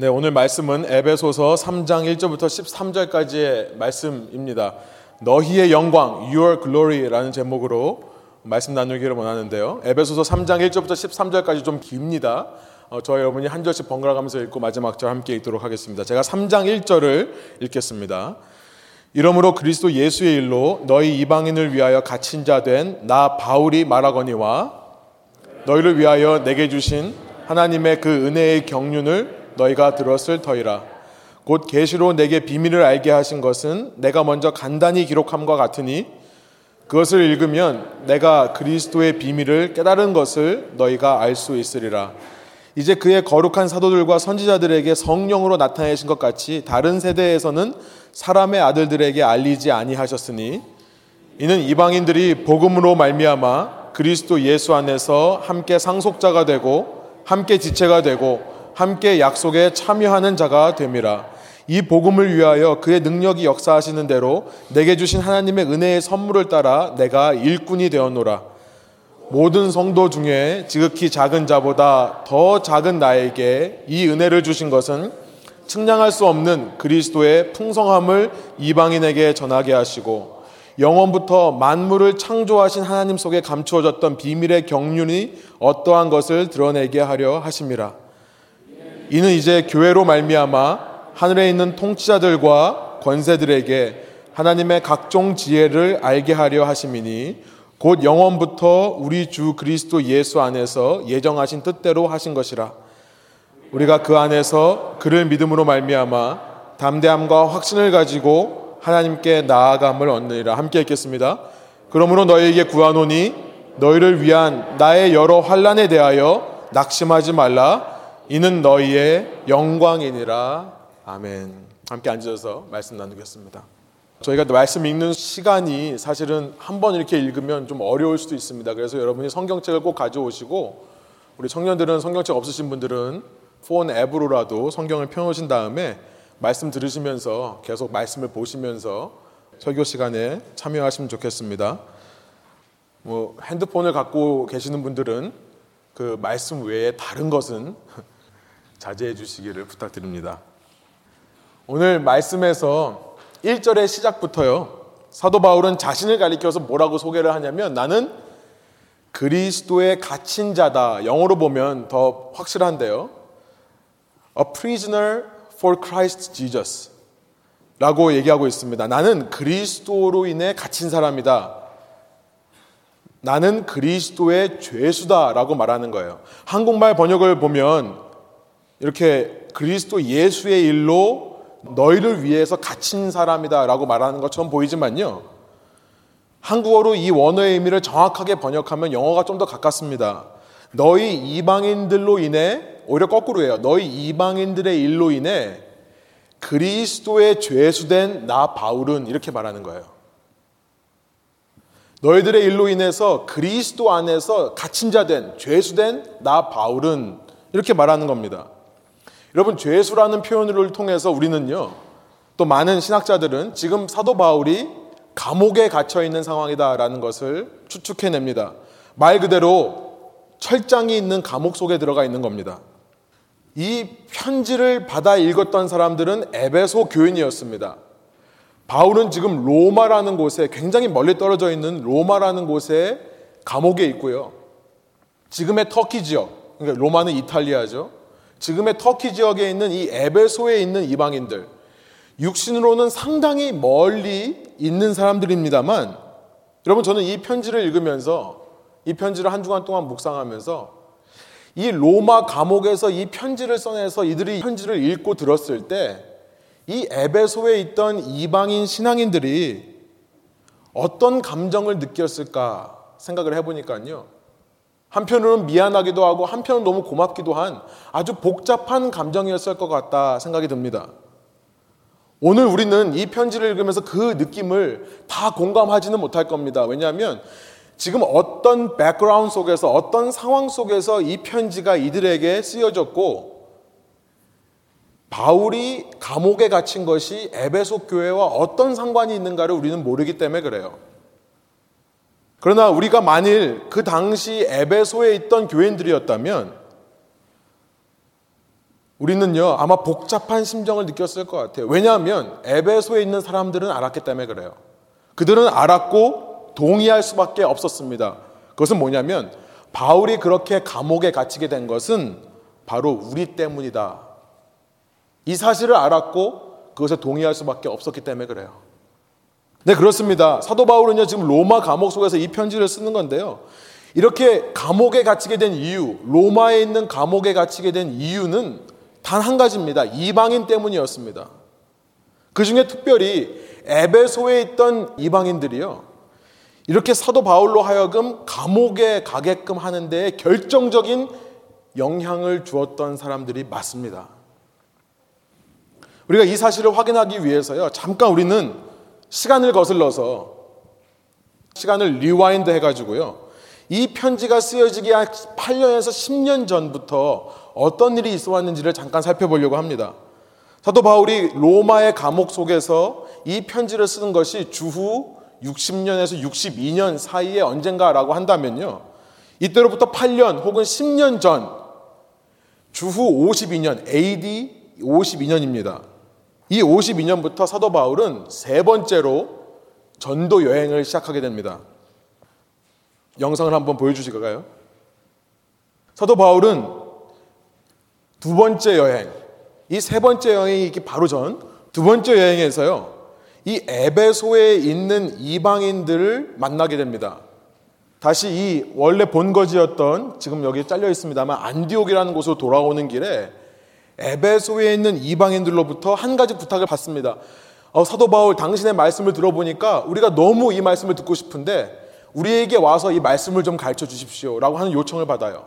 네, 오늘 말씀은 에베소서 3장 1절부터 13절까지의 말씀입니다. 너희의 영광, Your Glory라는 제목으로 말씀 나누기를 원하는데요. 에베소서 3장 1절부터 13절까지 좀 깁니다. 어, 저희 여러분이 한 절씩 번갈아 가면서 읽고 마지막 절 함께 읽도록 하겠습니다. 제가 3장 1절을 읽겠습니다. 이러므로 그리스도 예수의 일로 너희 이방인을 위하여 갇힌 자 된 나 바울이 말하거니와 너희를 위하여 내게 주신 하나님의 그 은혜의 경륜을 너희가 들었을 터이라. 곧 계시로 내게 비밀을 알게 하신 것은 내가 먼저 간단히 기록함과 같으니 그것을 읽으면 내가 그리스도의 비밀을 깨달은 것을 너희가 알 수 있으리라. 이제 그의 거룩한 사도들과 선지자들에게 성령으로 나타내신 것 같이 다른 세대에서는 사람의 아들들에게 알리지 아니하셨으니 이는 이방인들이 복음으로 말미암아 그리스도 예수 안에서 함께 상속자가 되고 함께 지체가 되고 함께 약속에 참여하는 자가 됨이라. 이 복음을 위하여 그의 능력이 역사하시는 대로 내게 주신 하나님의 은혜의 선물을 따라 내가 일꾼이 되었노라. 모든 성도 중에 지극히 작은 자보다 더 작은 나에게 이 은혜를 주신 것은 측량할 수 없는 그리스도의 풍성함을 이방인에게 전하게 하시고 영원부터 만물을 창조하신 하나님 속에 감추어졌던 비밀의 경륜이 어떠한 것을 드러내게 하려 하심이라. 이는 이제 교회로 말미암아 하늘에 있는 통치자들과 권세들에게 하나님의 각종 지혜를 알게 하려 하심이니 곧 영원부터 우리 주 그리스도 예수 안에서 예정하신 뜻대로 하신 것이라. 우리가 그 안에서 그를 믿음으로 말미암아 담대함과 확신을 가지고 하나님께 나아감을 얻느니라. 함께 읽겠습니다. 그러므로 너희에게 구하노니 너희를 위한 나의 여러 환란에 대하여 낙심하지 말라 이는 너희의 영광이니라. 아멘. 함께 앉아서 말씀 나누겠습니다. 저희가 말씀 읽는 시간이 사실은 한 번 이렇게 읽으면 좀 어려울 수도 있습니다. 그래서 여러분이 성경책을 꼭 가져오시고 우리 청년들은 성경책 없으신 분들은 폰 앱으로라도 성경을 펴놓으신 다음에 말씀 들으시면서 계속 말씀을 보시면서 설교 시간에 참여하시면 좋겠습니다. 뭐 핸드폰을 갖고 계시는 분들은 그 말씀 외에 다른 것은 자제해 주시기를 부탁드립니다. 오늘 말씀에서 1절의 시작부터요. 사도 바울은 자신을 가리켜서 뭐라고 소개를 하냐면 나는 그리스도의 갇힌 자다. 영어로 보면 더 확실한데요. A prisoner for Christ Jesus. 라고 얘기하고 있습니다. 나는 그리스도로 인해 갇힌 사람이다. 나는 그리스도의 죄수다. 라고 말하는 거예요. 한국말 번역을 보면 이렇게 그리스도 예수의 일로 너희를 위해서 갇힌 사람이다 라고 말하는 것처럼 보이지만요. 한국어로 이 원어의 의미를 정확하게 번역하면 영어가 좀 더 가깝습니다. 너희 이방인들로 인해 오히려 거꾸로예요. 너희 이방인들의 일로 인해 그리스도의 죄수된 나 바울은 이렇게 말하는 거예요. 너희들의 일로 인해서 그리스도 안에서 갇힌 자된 죄수된 나 바울은 이렇게 말하는 겁니다. 여러분 죄수라는 표현을 통해서 우리는요. 또 많은 신학자들은 지금 사도 바울이 감옥에 갇혀 있는 상황이다라는 것을 추측해냅니다. 말 그대로 철장이 있는 감옥 속에 들어가 있는 겁니다. 이 편지를 받아 읽었던 사람들은 에베소 교인이었습니다. 바울은 지금 로마라는 곳에 굉장히 멀리 떨어져 있는 로마라는 곳에 감옥에 있고요. 지금의 터키 지역, 그러니까 로마는 이탈리아죠. 지금의 터키 지역에 있는 이 에베소에 있는 이방인들, 육신으로는 상당히 멀리 있는 사람들입니다만, 여러분 저는 이 편지를 읽으면서 이 편지를 한 주간 동안 묵상하면서 이 로마 감옥에서 이 편지를 써내서 이들이 편지를 읽고 들었을 때 이 에베소에 있던 이방인 신앙인들이 어떤 감정을 느꼈을까 생각을 해보니까요. 한편으로는 미안하기도 하고 한편으로는 너무 고맙기도 한 아주 복잡한 감정이었을 것 같다 생각이 듭니다. 오늘 우리는 이 편지를 읽으면서 그 느낌을 다 공감하지는 못할 겁니다. 왜냐하면 지금 어떤 백그라운드 속에서 어떤 상황 속에서 이 편지가 이들에게 쓰여졌고 바울이 감옥에 갇힌 것이 에베소 교회와 어떤 상관이 있는가를 우리는 모르기 때문에 그래요. 그러나 우리가 만일 그 당시 에베소에 있던 교인들이었다면 우리는요, 아마 복잡한 심정을 느꼈을 것 같아요. 왜냐하면 에베소에 있는 사람들은 알았기 때문에 그래요. 그들은 알았고 동의할 수밖에 없었습니다. 그것은 뭐냐면 바울이 그렇게 감옥에 갇히게 된 것은 바로 우리 때문이다. 이 사실을 알았고 그것에 동의할 수밖에 없었기 때문에 그래요. 네, 그렇습니다. 사도 바울은요, 지금 로마 감옥 속에서 이 편지를 쓰는 건데요. 이렇게 감옥에 갇히게 된 이유, 로마에 있는 감옥에 갇히게 된 이유는 단 한 가지입니다. 이방인 때문이었습니다. 그 중에 특별히 에베소에 있던 이방인들이요. 이렇게 사도 바울로 하여금 감옥에 가게끔 하는 데 결정적인 영향을 주었던 사람들이 맞습니다. 우리가 이 사실을 확인하기 위해서요. 잠깐 우리는 시간을 거슬러서 시간을 rewind 해가지고요. 이 편지가 쓰여지기 한 8년에서 10년 전부터 어떤 일이 있어 왔는지를 잠깐 살펴보려고 합니다. 사도 바울이 로마의 감옥 속에서 이 편지를 쓰는 것이 주후 60년에서 62년 사이에 언젠가라고 한다면요. 이때로부터 8년 혹은 10년 전 주후 52년 AD 52년입니다. 이 52년부터 사도 바울은 세 번째로 전도 여행을 시작하게 됩니다. 영상을 한번 보여주실까요? 사도 바울은 두 번째 여행, 이 세 번째 여행이 바로 전 두 번째 여행에서요, 이 에베소에 있는 이방인들을 만나게 됩니다. 다시 이 원래 본거지였던 지금 여기 잘려 있습니다만 안디옥이라는 곳으로 돌아오는 길에 에베소에 있는 이방인들로부터 한 가지 부탁을 받습니다. 어, 사도 바울 당신의 말씀을 들어보니까 우리가 너무 이 말씀을 듣고 싶은데 우리에게 와서 이 말씀을 좀 가르쳐 주십시오. 라고 하는 요청을 받아요.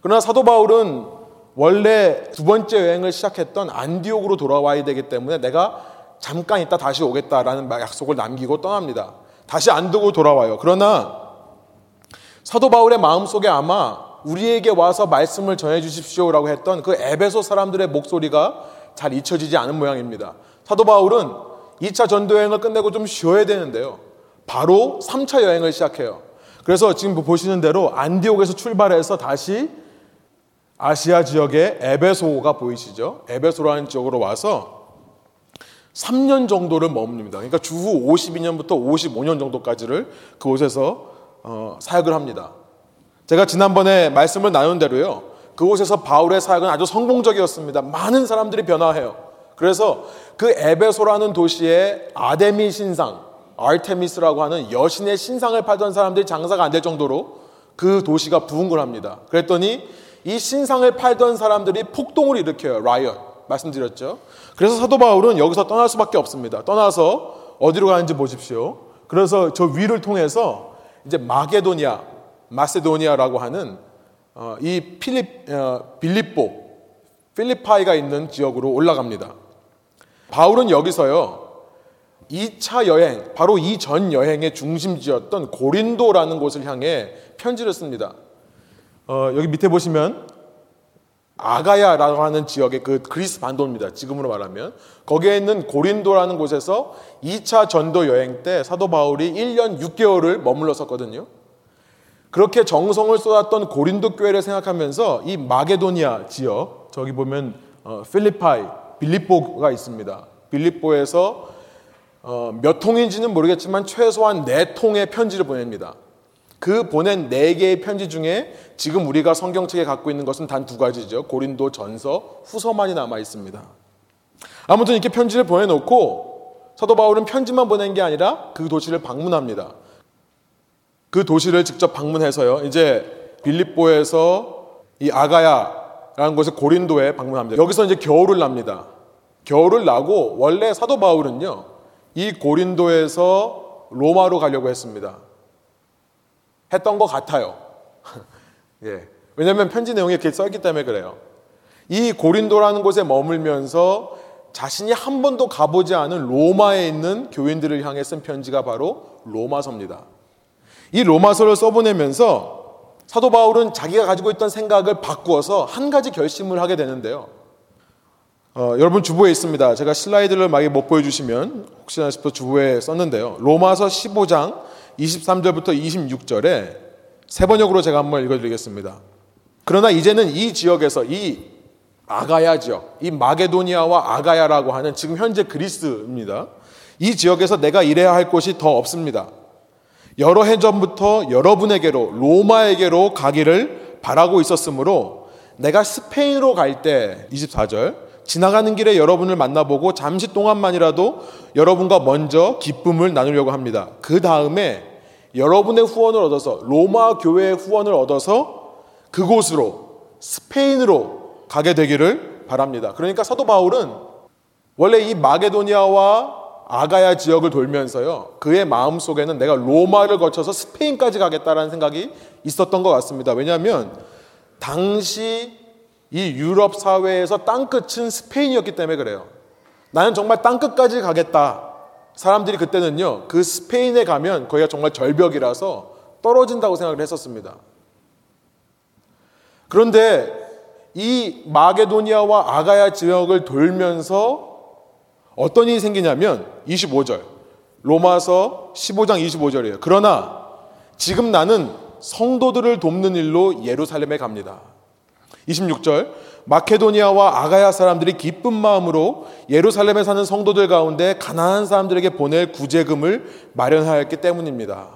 그러나 사도 바울은 원래 두 번째 여행을 시작했던 안디옥으로 돌아와야 되기 때문에 내가 잠깐 있다 다시 오겠다라는 약속을 남기고 떠납니다. 다시 안디옥으로 돌아와요. 그러나 사도 바울의 마음속에 아마 우리에게 와서 말씀을 전해 주십시오라고 했던 그 에베소 사람들의 목소리가 잘 잊혀지지 않은 모양입니다. 사도 바울은 2차 전도 여행을 끝내고 좀 쉬어야 되는데요. 바로 3차 여행을 시작해요. 그래서 지금 보시는 대로 안디옥에서 출발해서 다시 아시아 지역의 에베소가 보이시죠? 에베소라는 지역으로 와서 3년 정도를 머뭅니다. 그러니까 주후 52년부터 55년 정도까지를 그곳에서 어, 사역을 합니다. 제가 지난번에 말씀을 나눈 대로요. 그곳에서 바울의 사역은 아주 성공적이었습니다. 많은 사람들이 변화해요. 그래서 그 에베소라는 도시에 아데미 신상, 아르테미스라고 하는 여신의 신상을 팔던 사람들이 장사가 안 될 정도로 그 도시가 부흥을 합니다. 그랬더니 이 신상을 팔던 사람들이 폭동을 일으켜요. 라이엇. 말씀드렸죠. 그래서 사도 바울은 여기서 떠날 수밖에 없습니다. 떠나서 어디로 가는지 보십시오. 그래서 저 위를 통해서 이제 마게도니아, 마세도니아라고 하는 어, 이 필립, 어, 빌립보, 필리파이가 있는 지역으로 올라갑니다. 바울은 여기서요, 2차 여행, 바로 이 전 여행의 중심지였던 고린도라는 곳을 향해 편지를 씁니다. 어, 여기 밑에 보시면 아가야라고 하는 지역의 그 그리스 반도입니다. 지금으로 말하면. 거기에 있는 고린도라는 곳에서 2차 전도 여행 때 사도 바울이 1년 6개월을 머물렀었거든요. 그렇게 정성을 쏟았던 고린도 교회를 생각하면서 이 마게도니아 지역, 저기 보면 어, 필리파이, 빌립보가 있습니다. 빌립보에서 어, 몇 통인지는 모르겠지만 최소한 네 통의 편지를 보냅니다. 그 보낸 네 개의 편지 중에 지금 우리가 성경책에 갖고 있는 것은 단 두 가지죠. 고린도 전서, 후서만이 남아 있습니다. 아무튼 이렇게 편지를 보내놓고 사도 바울은 편지만 보낸 게 아니라 그 도시를 방문합니다. 그 도시를 직접 방문해서요. 이제 빌립보에서 이 아가야라는 곳에 고린도에 방문합니다. 여기서 이제 겨울을 납니다. 겨울을 나고 원래 사도 바울은요. 이 고린도에서 로마로 가려고 했습니다. 했던 것 같아요. 예. 왜냐하면 편지 내용이 이렇게 써있기 때문에 그래요. 이 고린도라는 곳에 머물면서 자신이 한 번도 가보지 않은 로마에 있는 교인들을 향해 쓴 편지가 바로 로마서입니다. 이 로마서를 써보내면서 사도 바울은 자기가 가지고 있던 생각을 바꾸어서 한 가지 결심을 하게 되는데요. 어, 여러분 주부에 있습니다. 제가 슬라이드를 많이 못 보여주시면 혹시나 싶어 주부에 썼는데요. 로마서 15장 23절부터 26절에 세 번역으로 제가 한번 읽어드리겠습니다. 그러나 이제는 이 지역에서 이 아가야 지역, 이 마게도니아와 아가야라고 하는 지금 현재 그리스입니다. 이 지역에서 내가 일해야 할 곳이 더 없습니다. 여러 해 전부터 여러분에게로 로마에게로 가기를 바라고 있었으므로 내가 스페인으로 갈 때 24절 지나가는 길에 여러분을 만나보고 잠시 동안만이라도 여러분과 먼저 기쁨을 나누려고 합니다. 그 다음에 여러분의 후원을 얻어서 로마 교회의 후원을 얻어서 그곳으로 스페인으로 가게 되기를 바랍니다. 그러니까 사도 바울은 원래 이 마게도니아와 아가야 지역을 돌면서요. 그의 마음 속에는 내가 로마를 거쳐서 스페인까지 가겠다라는 생각이 있었던 것 같습니다. 왜냐하면 당시 이 유럽 사회에서 땅끝은 스페인이었기 때문에 그래요. 나는 정말 땅끝까지 가겠다. 사람들이 그때는요, 그 스페인에 가면 거기가 정말 절벽이라서 떨어진다고 생각을 했었습니다. 그런데 이 마게도니아와 아가야 지역을 돌면서 어떤 일이 생기냐면 25절. 로마서 15장 25절이에요. 그러나 지금 나는 성도들을 돕는 일로 예루살렘에 갑니다. 26절. 마케도니아와 아가야 사람들이 기쁜 마음으로 예루살렘에 사는 성도들 가운데 가난한 사람들에게 보낼 구제금을 마련하였기 때문입니다.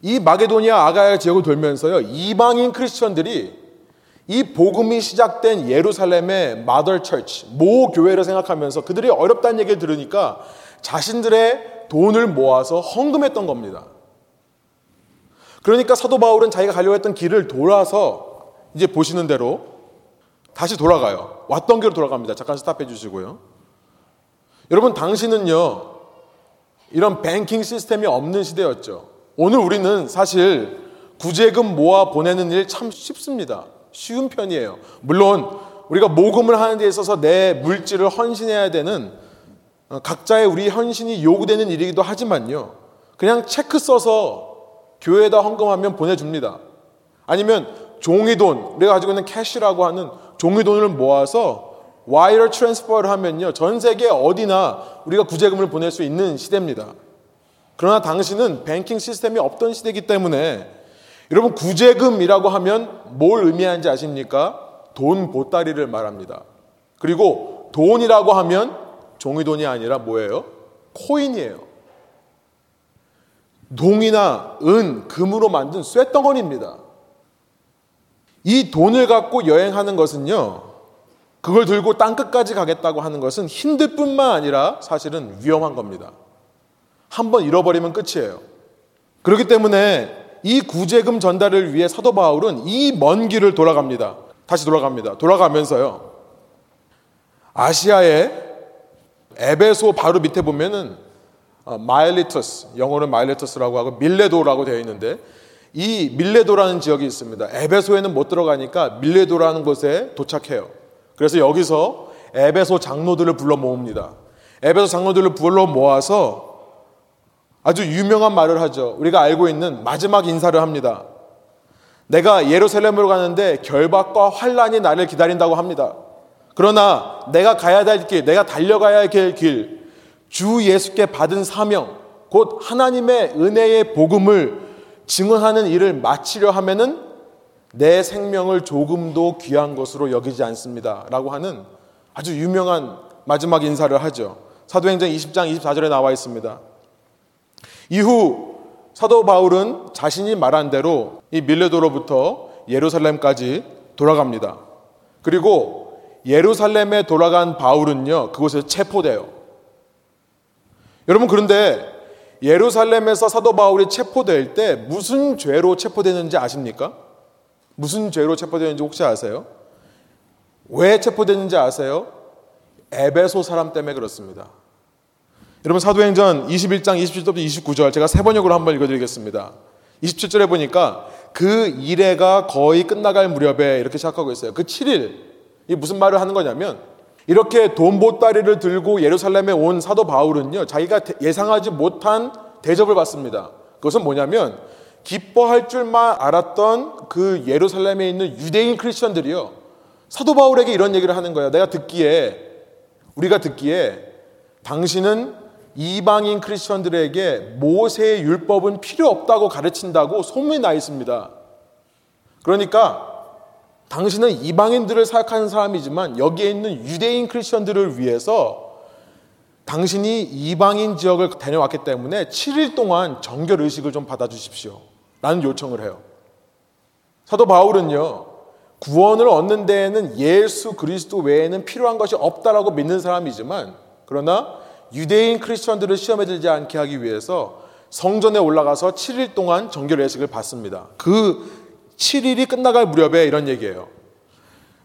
이 마게도니아 아가야 지역을 돌면서요. 이방인 크리스천들이 이 복음이 시작된 예루살렘의 마더 처치, 모 교회를 생각하면서 그들이 어렵다는 얘기를 들으니까 자신들의 돈을 모아서 헌금했던 겁니다. 그러니까 사도 바울은 자기가 가려고 했던 길을 돌아서 이제 보시는 대로 다시 돌아가요. 왔던 길로 돌아갑니다. 잠깐 스탑해 주시고요. 여러분, 당신은요, 이런 뱅킹 시스템이 없는 시대였죠. 오늘 우리는 사실 구제금 모아 보내는 일 참 쉽습니다. 쉬운 편이에요. 물론 우리가 모금을 하는 데 있어서 내 물질을 헌신해야 되는 어, 각자의 우리 헌신이 요구되는 일이기도 하지만요. 그냥 체크 써서 교회에다 헌금하면 보내줍니다. 아니면 종이돈, 우리가 가지고 있는 cash라고 하는 종이돈을 모아서 wire transfer를 하면요. 전 세계 어디나 우리가 구제금을 보낼 수 있는 시대입니다. 그러나 당신은 뱅킹 시스템이 없던 시대이기 때문에 여러분 구제금이라고 하면 뭘 의미하는지 아십니까? 돈 보따리를 말합니다. 그리고 돈이라고 하면 종이돈이 아니라 뭐예요? 코인이에요. 동이나 은, 금으로 만든 쇳덩어리입니다. 이 돈을 갖고 여행하는 것은요, 그걸 들고 땅끝까지 가겠다고 하는 것은 힘들 뿐만 아니라 사실은 위험한 겁니다. 한번 잃어버리면 끝이에요. 그렇기 때문에 이 구제금 전달을 위해 사도 바울은 이 먼 길을 돌아갑니다. 다시 돌아갑니다. 돌아가면서요. 아시아의 에베소 바로 밑에 보면은 어, Miletus, 영어는 Miletus라고 하고 밀레도라고 되어 있는데 이 밀레도라는 지역이 있습니다. 에베소에는 못 들어가니까 밀레도라는 곳에 도착해요. 그래서 여기서 에베소 장로들을 불러 모읍니다. 에베소 장로들을 불러 모아서 아주 유명한 말을 하죠. 우리가 알고 있는 마지막 인사를 합니다. 내가 예루살렘으로 가는데 결박과 환란이 나를 기다린다고 합니다. 그러나 내가 가야 될 길, 내가 달려가야 할 길, 주 예수께 받은 사명, 곧 하나님의 은혜의 복음을 증언하는 일을 마치려 하면은 내 생명을 조금도 귀한 것으로 여기지 않습니다. 라고 하는 아주 유명한 마지막 인사를 하죠. 사도행전 20장 24절에 나와 있습니다. 이후 사도 바울은 자신이 말한 대로 이 밀레도로부터 예루살렘까지 돌아갑니다. 그리고 예루살렘에 돌아간 바울은요, 그곳에서 체포돼요. 여러분, 그런데 예루살렘에서 사도 바울이 체포될 때 무슨 죄로 체포되는지 아십니까? 무슨 죄로 체포되는지 혹시 아세요? 왜 체포되는지 아세요? 에베소 사람 때문에 그렇습니다. 여러분 사도행전 21장 27절부터 29절 제가 세 번역으로 한번 읽어드리겠습니다. 27절에 보니까 그 일회가 거의 끝나갈 무렵에 이렇게 시작하고 있어요. 그 7일 이 무슨 말을 하는 거냐면 이렇게 돈 보따리를 들고 예루살렘에 온 사도 바울은요 자기가 예상하지 못한 대접을 받습니다. 그것은 뭐냐면 기뻐할 줄만 알았던 그 예루살렘에 있는 유대인 크리스천들이요 사도 바울에게 이런 얘기를 하는 거예요. 내가 듣기에 우리가 듣기에 당신은 이방인 크리스천들에게 모세의 율법은 필요 없다고 가르친다고 소문이 나 있습니다. 그러니까 당신은 이방인들을 사역하는 사람이지만 여기에 있는 유대인 크리스천들을 위해서 당신이 이방인 지역을 다녀왔기 때문에 7일 동안 정결 의식을 좀 받아주십시오. 라는 요청을 해요. 사도 바울은요, 구원을 얻는 데에는 예수 그리스도 외에는 필요한 것이 없다라고 믿는 사람이지만, 그러나 유대인 크리스천들을 시험에 들지 않게 하기 위해서 성전에 올라가서 7일 동안 정결 예식을 받습니다. 그 7일이 끝나갈 무렵에 이런 얘기예요.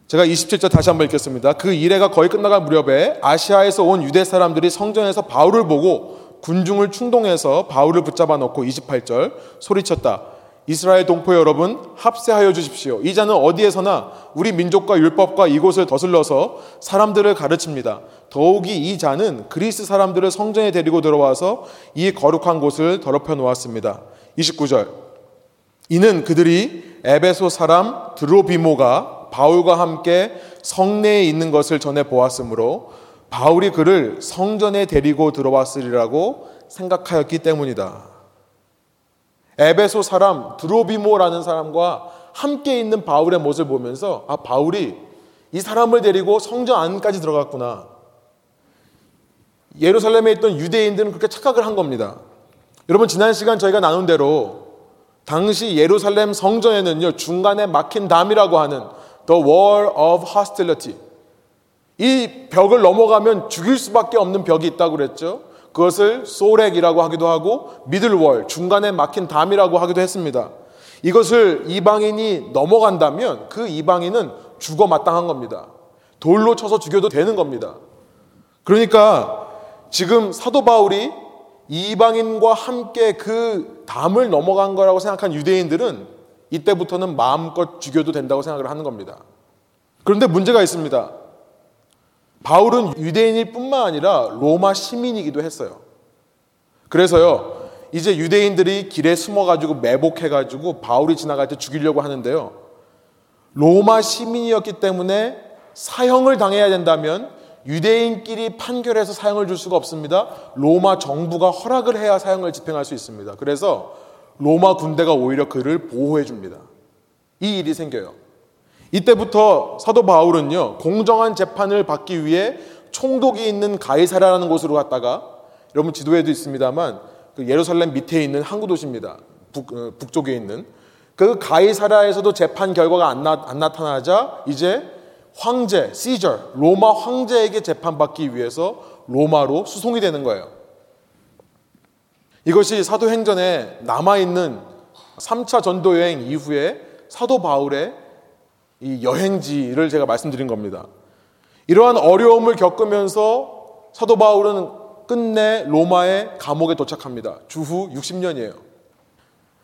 제가 27절 다시 한번 읽겠습니다. 그 이래가 거의 끝나갈 무렵에 아시아에서 온 유대 사람들이 성전에서 바울을 보고 군중을 충동해서 바울을 붙잡아 놓고 28절 소리쳤다. 이스라엘 동포 여러분 합세하여 주십시오. 이 자는 어디에서나 우리 민족과 율법과 이곳을 거슬러서 사람들을 가르칩니다. 더욱이 이 자는 그리스 사람들을 성전에 데리고 들어와서 이 거룩한 곳을 더럽혀 놓았습니다. 29절 이는 그들이 에베소 사람 드로비모가 바울과 함께 성내에 있는 것을 전해 보았으므로 바울이 그를 성전에 데리고 들어왔으리라고 생각하였기 때문이다. 에베소 사람 드로비모라는 사람과 함께 있는 바울의 모습을 보면서 아 바울이 이 사람을 데리고 성전 안까지 들어갔구나. 예루살렘에 있던 유대인들은 그렇게 착각을 한 겁니다. 여러분 지난 시간 저희가 나눈 대로 당시 예루살렘 성전에는요 중간에 막힌 담이라고 하는 the wall of hostility 이 벽을 넘어가면 죽일 수밖에 없는 벽이 있다고 그랬죠. 그것을 소렉이라고 하기도 하고 미들월 중간에 막힌 담이라고 하기도 했습니다. 이것을 이방인이 넘어간다면 그 이방인은 죽어 마땅한 겁니다. 돌로 쳐서 죽여도 되는 겁니다. 그러니까 지금 사도 바울이 이방인과 함께 그 담을 넘어간 거라고 생각한 유대인들은 이때부터는 마음껏 죽여도 된다고 생각을 하는 겁니다. 그런데 문제가 있습니다. 바울은 유대인일 뿐만 아니라 로마 시민이기도 했어요. 그래서요, 이제 유대인들이 길에 숨어가지고 매복해가지고 바울이 지나갈 때 죽이려고 하는데요. 로마 시민이었기 때문에 사형을 당해야 된다면 유대인끼리 판결해서 사형을 줄 수가 없습니다. 로마 정부가 허락을 해야 사형을 집행할 수 있습니다. 그래서 로마 군대가 오히려 그를 보호해 줍니다. 이 일이 생겨요. 이때부터 사도 바울은요, 공정한 재판을 받기 위해 총독이 있는 가이사라라는 곳으로 갔다가, 여러분 지도에도 있습니다만, 그 예루살렘 밑에 있는 항구 도시입니다. 북, 어, 북쪽에 있는. 그 가이사라에서도 재판 결과가 안, 나, 안 나타나자, 이제 황제, 시저, 로마 황제에게 재판받기 위해서 로마로 수송이 되는 거예요. 이것이 사도행전에 남아 있는 3차 전도 여행 이후에 사도 바울의 이 여행지를 제가 말씀드린 겁니다. 이러한 어려움을 겪으면서 사도 바울은 끝내 로마의 감옥에 도착합니다. 주후 60년이에요.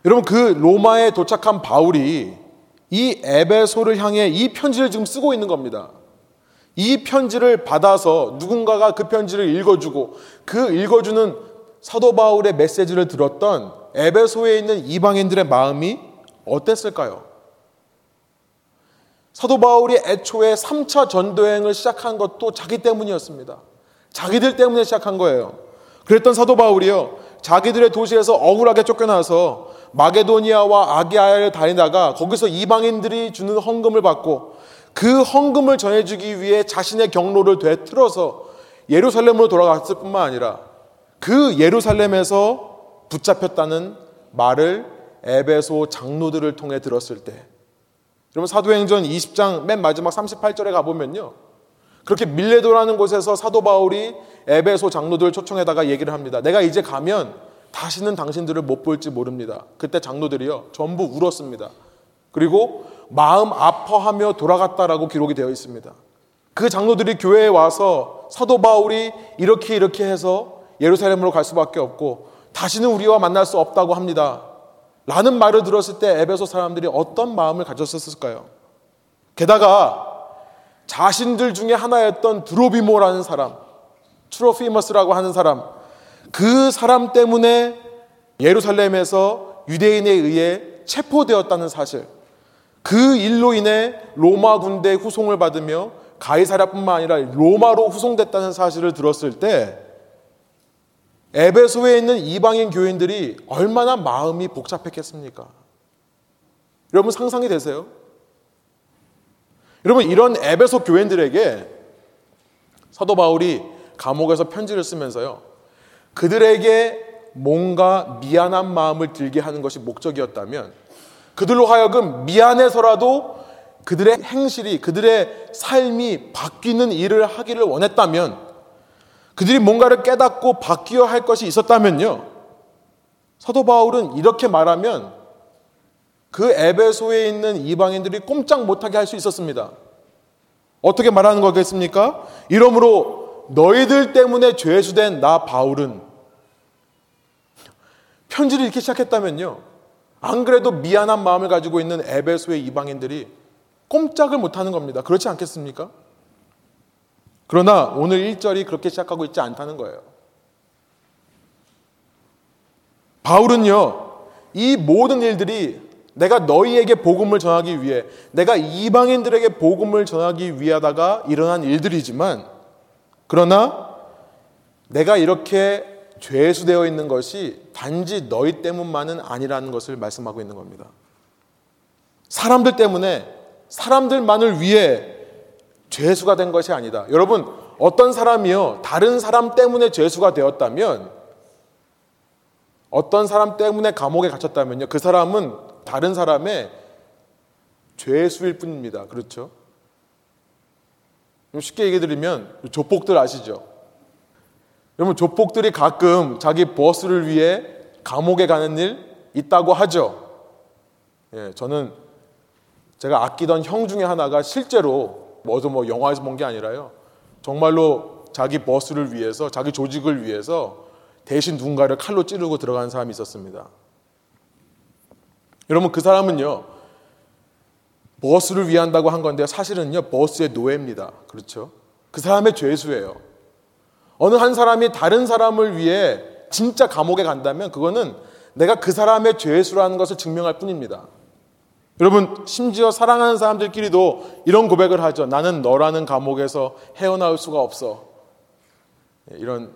여러분 그 로마에 도착한 바울이 이 에베소를 향해 이 편지를 지금 쓰고 있는 겁니다. 이 편지를 받아서 누군가가 그 편지를 읽어주고 그 읽어주는 사도 바울의 메시지를 들었던 에베소에 있는 이방인들의 마음이 어땠을까요? 사도 바울이 애초에 3차 전도행을 시작한 것도 자기 때문이었습니다. 자기들 때문에 시작한 거예요. 그랬던 사도 바울이요. 자기들의 도시에서 억울하게 쫓겨나서 마게도니아와 아기아야를 다니다가 거기서 이방인들이 주는 헌금을 받고 그 헌금을 전해주기 위해 자신의 경로를 되틀어서 예루살렘으로 돌아갔을 뿐만 아니라 그 예루살렘에서 붙잡혔다는 말을 에베소 장로들을 통해 들었을 때 여러분 사도행전 20장 맨 마지막 38절에 가보면요. 그렇게 밀레도라는 곳에서 사도 바울이 에베소 장로들을 초청해다가 얘기를 합니다. 내가 이제 가면 다시는 당신들을 못 볼지 모릅니다. 그때 장로들이요 전부 울었습니다. 그리고 마음 아파하며 돌아갔다라고 기록이 되어 있습니다. 그 장로들이 교회에 와서 사도 바울이 이렇게 이렇게 해서 예루살렘으로 갈 수밖에 없고 다시는 우리와 만날 수 없다고 합니다. 라는 말을 들었을 때 에베소 사람들이 어떤 마음을 가졌었을까요? 게다가 자신들 중에 하나였던 드로비모라는 사람, 트로피머스라고 하는 사람, 그 사람 때문에 예루살렘에서 유대인에 의해 체포되었다는 사실, 그 일로 인해 로마 군대 후송을 받으며 가이사랴뿐만 아니라 로마로 후송됐다는 사실을 들었을 때 에베소에 있는 이방인 교인들이 얼마나 마음이 복잡했겠습니까? 여러분 상상이 되세요? 여러분 이런 에베소 교인들에게 사도 바울이 감옥에서 편지를 쓰면서요. 그들에게 뭔가 미안한 마음을 들게 하는 것이 목적이었다면 그들로 하여금 미안해서라도 그들의 행실이 그들의 삶이 바뀌는 일을 하기를 원했다면 그들이 뭔가를 깨닫고 바뀌어야 할 것이 있었다면요. 사도 바울은 이렇게 말하면 그 에베소에 있는 이방인들이 꼼짝 못하게 할 수 있었습니다. 어떻게 말하는 거겠습니까? 이러므로 너희들 때문에 죄수된 나 바울은 편지를 읽기 시작했다면요. 안 그래도 미안한 마음을 가지고 있는 에베소의 이방인들이 꼼짝을 못하는 겁니다. 그렇지 않겠습니까? 그러나 오늘 1절이 그렇게 시작하고 있지 않다는 거예요. 바울은요, 이 모든 일들이 내가 너희에게 복음을 전하기 위해, 내가 이방인들에게 복음을 전하기 위하다가 일어난 일들이지만, 그러나 내가 이렇게 죄수되어 있는 것이 단지 너희 때문만은 아니라는 것을 말씀하고 있는 겁니다. 사람들 때문에, 사람들만을 위해 죄수가 된 것이 아니다. 여러분, 어떤 사람이요, 다른 사람 때문에 죄수가 되었다면, 어떤 사람 때문에 감옥에 갇혔다면요, 그 사람은 다른 사람의 죄수일 뿐입니다. 그렇죠? 쉽게 얘기 드리면, 조폭들 아시죠? 여러분, 조폭들이 가끔 자기 버스를 위해 감옥에 가는 일 있다고 하죠. 예, 저는 제가 아끼던 형 중에 하나가 실제로 뭐도 뭐 영화에서 본 게 아니라요. 정말로 자기 버스를 위해서 자기 조직을 위해서 대신 누군가를 칼로 찌르고 들어간 사람이 있었습니다. 여러분 그 사람은요. 버스를 위한다고 한 건데 사실은요. 버스의 노예입니다. 그렇죠? 그 사람의 죄수예요. 어느 한 사람이 다른 사람을 위해 진짜 감옥에 간다면 그거는 내가 그 사람의 죄수라는 것을 증명할 뿐입니다. 여러분, 심지어 사랑하는 사람들끼리도 이런 고백을 하죠. 나는 너라는 감옥에서 헤어나올 수가 없어. 예, 이런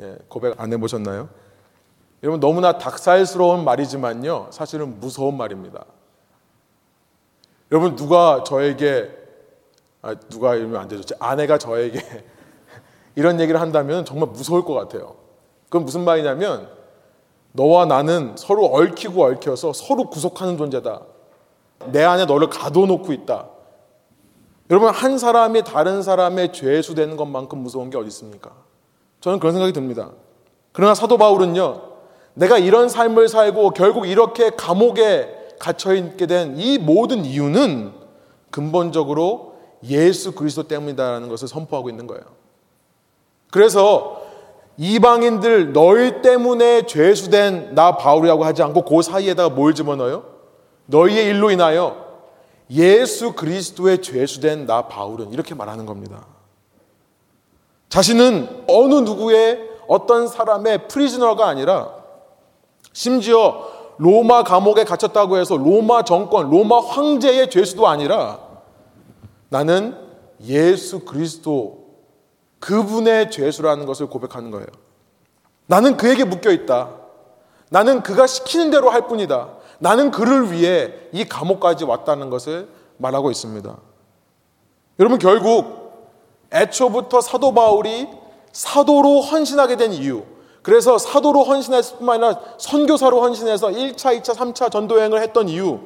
예, 고백 안 해보셨나요? 여러분, 너무나 닭살스러운 말이지만요. 사실은 무서운 말입니다. 여러분, 누가 저에게, 아, 누가 이러면 안 되죠. 아내가 저에게 이런 얘기를 한다면 정말 무서울 것 같아요. 그건 무슨 말이냐면, 너와 나는 서로 얽히고 얽혀서 서로 구속하는 존재다. 내 안에 너를 가둬놓고 있다. 여러분 한 사람이 다른 사람의 죄수 되는 것만큼 무서운 게 어디 있습니까? 저는 그런 생각이 듭니다. 그러나 사도 바울은요. 내가 이런 삶을 살고 결국 이렇게 감옥에 갇혀 있게 된 이 모든 이유는 근본적으로 예수 그리스도 때문이다라는 것을 선포하고 있는 거예요. 그래서 이방인들 너희 때문에 죄수된 나 바울이라고 하지 않고 그 사이에다가 뭘 집어넣어요? 너희의 일로 인하여 예수 그리스도의 죄수된 나 바울은 이렇게 말하는 겁니다. 자신은 어느 누구의 어떤 사람의 프리즈너가 아니라 심지어 로마 감옥에 갇혔다고 해서 로마 정권, 로마 황제의 죄수도 아니라 나는 예수 그리스도 그분의 죄수라는 것을 고백하는 거예요. 나는 그에게 묶여 있다. 나는 그가 시키는 대로 할 뿐이다. 나는 그를 위해 이 감옥까지 왔다는 것을 말하고 있습니다. 여러분 결국 애초부터 사도 바울이 사도로 헌신하게 된 이유 그래서 사도로 헌신했을 뿐만 아니라 선교사로 헌신해서 1차, 2차, 3차 전도여행을 했던 이유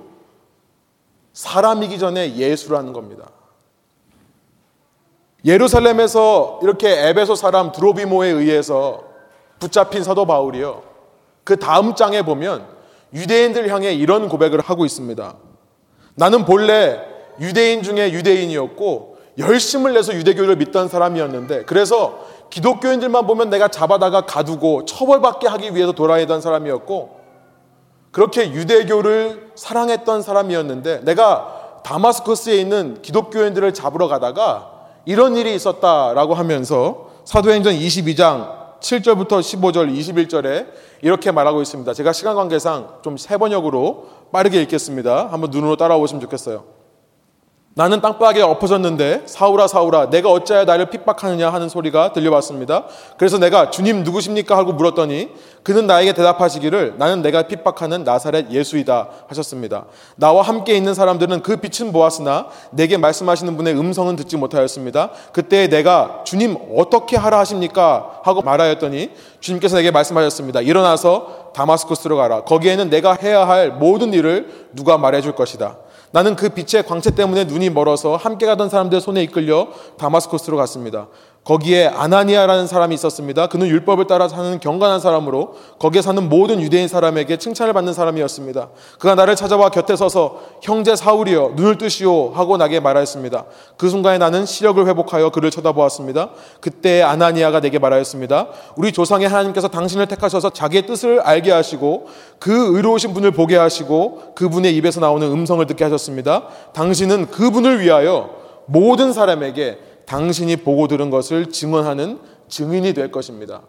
사람이기 전에 예수라는 겁니다. 예루살렘에서 이렇게 에베소 사람 드로비모에 의해서 붙잡힌 사도 바울이요. 그 다음 장에 보면 유대인들 향해 이런 고백을 하고 있습니다. 나는 본래 유대인 중에 유대인이었고 열심을 내서 유대교를 믿던 사람이었는데 그래서 기독교인들만 보면 내가 잡아다가 가두고 처벌받게 하기 위해서 돌아다니던 사람이었고 그렇게 유대교를 사랑했던 사람이었는데 내가 다마스커스에 있는 기독교인들을 잡으러 가다가 이런 일이 있었다라고 하면서 사도행전 22장 7절부터 15절, 21절에 이렇게 말하고 있습니다. 제가 시간 관계상 좀 세 번역으로 빠르게 읽겠습니다. 한번 눈으로 따라오시면 좋겠어요. 나는 땅바닥에 엎어졌는데 사울아 사울아 내가 어찌하여 나를 핍박하느냐 하는 소리가 들려왔습니다. 그래서 내가 주님 누구십니까 하고 물었더니 그는 나에게 대답하시기를 나는 내가 핍박하는 나사렛 예수이다 하셨습니다. 나와 함께 있는 사람들은 그 빛은 보았으나 내게 말씀하시는 분의 음성은 듣지 못하였습니다. 그때 내가 주님 어떻게 하라 하십니까 하고 말하였더니 주님께서 내게 말씀하셨습니다. 일어나서 다마스쿠스로 가라. 거기에는 내가 해야 할 모든 일을 누가 말해줄 것이다. 나는 그 빛의 광채 때문에 눈이 멀어서 함께 가던 사람들 손에 이끌려 다마스코스로 갔습니다. 거기에 아나니아라는 사람이 있었습니다. 그는 율법을 따라 사는 경건한 사람으로 거기에 사는 모든 유대인 사람에게 칭찬을 받는 사람이었습니다. 그가 나를 찾아와 곁에 서서 형제 사울이여 눈을 뜨시오 하고 나게 말하였습니다. 그 순간에 나는 시력을 회복하여 그를 쳐다보았습니다. 그때 아나니아가 내게 말하였습니다. 우리 조상의 하나님께서 당신을 택하셔서 자기의 뜻을 알게 하시고 그 의로우신 분을 보게 하시고 그분의 입에서 나오는 음성을 듣게 하셨습니다. 당신은 그분을 위하여 모든 사람에게 당신이 보고 들은 것을 증언하는 증인이 될 것입니다.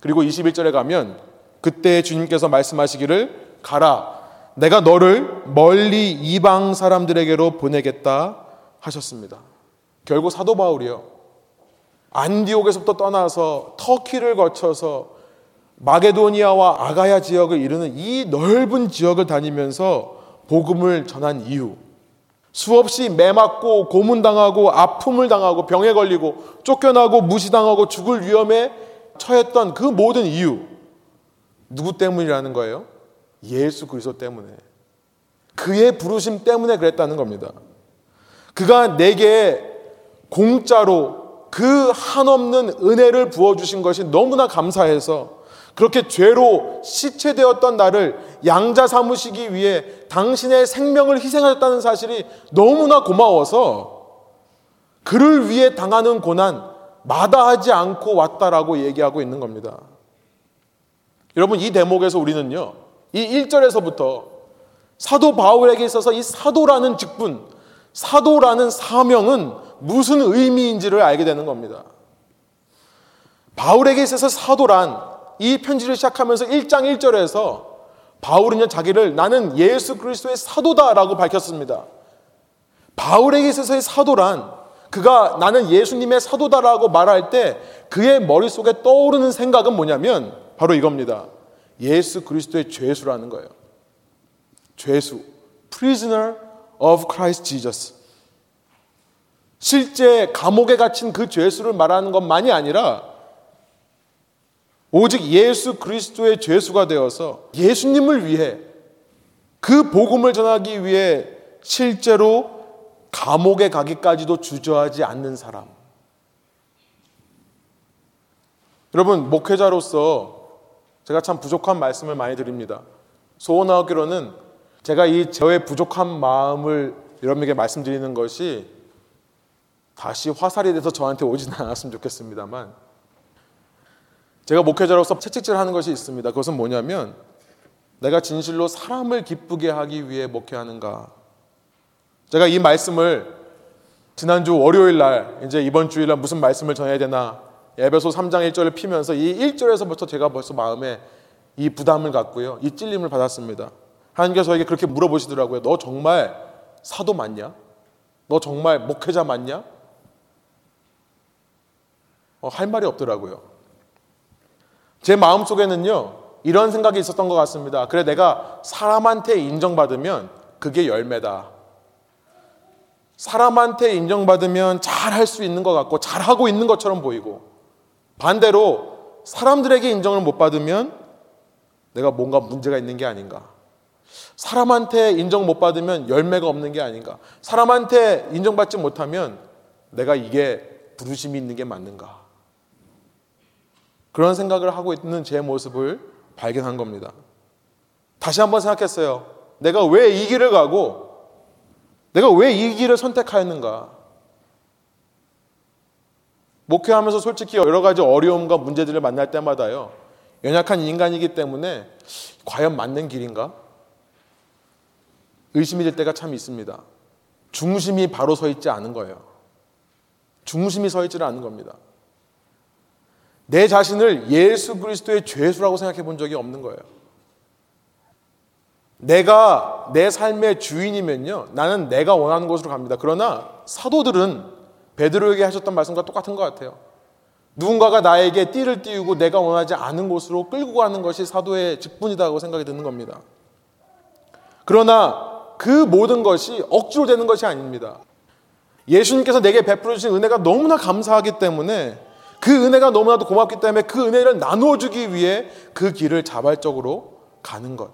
그리고 21절에 가면 그때 주님께서 말씀하시기를 가라. 내가 너를 멀리 이방 사람들에게로 보내겠다 하셨습니다. 결국 사도 바울이요. 안디옥에서부터 떠나서 터키를 거쳐서 마게도니아와 아가야 지역을 이루는 이 넓은 지역을 다니면서 복음을 전한 이유. 수없이 매맞고 고문당하고 아픔을 당하고 병에 걸리고 쫓겨나고 무시당하고 죽을 위험에 처했던 그 모든 이유 누구 때문이라는 거예요? 예수 그리스도 때문에 그의 부르심 때문에 그랬다는 겁니다. 그가 내게 공짜로 그 한없는 은혜를 부어 주신 것이 너무나 감사해서 그렇게 죄로 시체되었던 나를 양자 삼으시기 위해 당신의 생명을 희생하셨다는 사실이 너무나 고마워서 그를 위해 당하는 고난 마다하지 않고 왔다라고 얘기하고 있는 겁니다. 여러분 이 대목에서 우리는요. 이 1절에서부터 사도 바울에게 있어서 이 사도라는 직분, 사도라는 사명은 무슨 의미인지를 알게 되는 겁니다. 바울에게 있어서 사도란 이 편지를 시작하면서 1장 1절에서 바울은요 자기를 나는 예수 그리스도의 사도다라고 밝혔습니다. 바울에게 있어서의 사도란 그가 나는 예수님의 사도다라고 말할 때 그의 머릿속에 떠오르는 생각은 뭐냐면 바로 이겁니다. 예수 그리스도의 죄수라는 거예요. 죄수. prisoner of Christ Jesus. 실제 감옥에 갇힌 그 죄수를 말하는 것만이 아니라 오직 예수 그리스도의 죄수가 되어서 예수님을 위해 그 복음을 전하기 위해 실제로 감옥에 가기까지도 주저하지 않는 사람. 여러분, 목회자로서 제가 참 부족한 말씀을 많이 드립니다. 소원하기로는 제가 이 저의 부족한 마음을 여러분에게 말씀드리는 것이 다시 화살이 돼서 저한테 오지는 않았으면 좋겠습니다만 제가 목회자로서 채찍질 하는 것이 있습니다. 그것은 뭐냐면 내가 진실로 사람을 기쁘게 하기 위해 목회하는가. 제가 이 말씀을 지난주 월요일 날 이제 이번 주일 날 무슨 말씀을 전해야 되나 에베소 3장 1절을 피면서 이 1절에서부터 제가 벌써 마음에 이 부담을 갖고요. 이 찔림을 받았습니다. 하나님께서 저에게 그렇게 물어보시더라고요. 너 정말 사도 맞냐? 너 정말 목회자 맞냐? 어, 할 말이 없더라고요. 제 마음속에는요, 이런 생각이 있었던 것 같습니다. 그래, 내가 사람한테 인정받으면 그게 열매다. 사람한테 인정받으면 잘 할 수 있는 것 같고, 잘 하고 있는 것처럼 보이고, 반대로 사람들에게 인정을 못 받으면 내가 뭔가 문제가 있는 게 아닌가. 사람한테 인정 못 받으면 열매가 없는 게 아닌가. 사람한테 인정받지 못하면 내가 이게 부르심이 있는 게 맞는가. 그런 생각을 하고 있는 제 모습을 발견한 겁니다. 다시 한번 생각했어요. 내가 왜 이 길을 가고 내가 왜 이 길을 선택하였는가? 목회하면서 솔직히 여러 가지 어려움과 문제들을 만날 때마다요. 연약한 인간이기 때문에 과연 맞는 길인가? 의심이 될 때가 참 있습니다. 중심이 바로 서 있지 않은 거예요. 중심이 서 있지는 않은 겁니다. 내 자신을 예수 그리스도의 죄수라고 생각해 본 적이 없는 거예요. 내가 내 삶의 주인이면요. 나는 내가 원하는 곳으로 갑니다. 그러나 사도들은 베드로에게 하셨던 말씀과 똑같은 것 같아요. 누군가가 나에게 띠를 띄우고 내가 원하지 않은 곳으로 끌고 가는 것이 사도의 직분이다고 생각이 드는 겁니다. 그러나 그 모든 것이 억지로 되는 것이 아닙니다. 예수님께서 내게 베풀어 주신 은혜가 너무나 감사하기 때문에 그 은혜가 너무나도 고맙기 때문에 그 은혜를 나누어 주기 위해 그 길을 자발적으로 가는 것.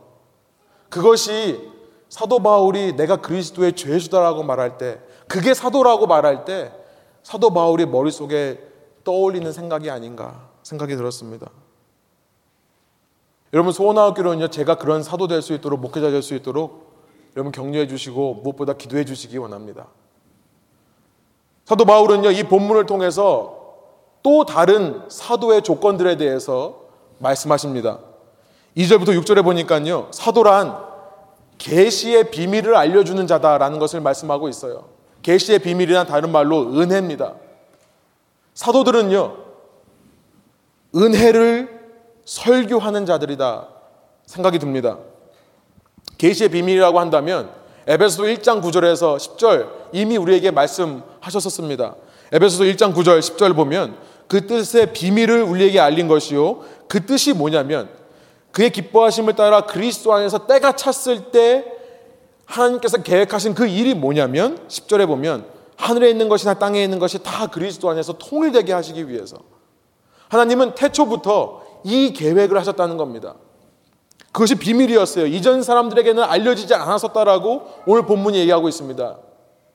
그것이 사도 바울이 내가 그리스도의 죄수다라고 말할 때, 그게 사도라고 말할 때, 사도 바울이 머릿속에 떠올리는 생각이 아닌가 생각이 들었습니다. 여러분 소원하옵기로는요, 제가 그런 사도 될 수 있도록, 목회자 될 수 있도록 여러분 격려해 주시고 무엇보다 기도해 주시기 원합니다. 사도 바울은요, 이 본문을 통해서 또 다른 사도의 조건들에 대해서 말씀하십니다. 2절부터 6절에 보니까요. 사도란 계시의 비밀을 알려주는 자다라는 것을 말씀하고 있어요. 계시의 비밀이란 다른 말로 은혜입니다. 사도들은요. 은혜를 설교하는 자들이다 생각이 듭니다. 계시의 비밀이라고 한다면 에베소서 1장 9절에서 10절 이미 우리에게 말씀하셨었습니다. 에베소서 1장 9절 10절 보면 그 뜻의 비밀을 우리에게 알린 것이요. 그 뜻이 뭐냐면 그의 기뻐하심을 따라 그리스도 안에서 때가 찼을 때 하나님께서 계획하신 그 일이 뭐냐면 10절에 보면 하늘에 있는 것이나 땅에 있는 것이 다 그리스도 안에서 통일되게 하시기 위해서 하나님은 태초부터 이 계획을 하셨다는 겁니다. 그것이 비밀이었어요. 이전 사람들에게는 알려지지 않았었다라고 오늘 본문이 얘기하고 있습니다.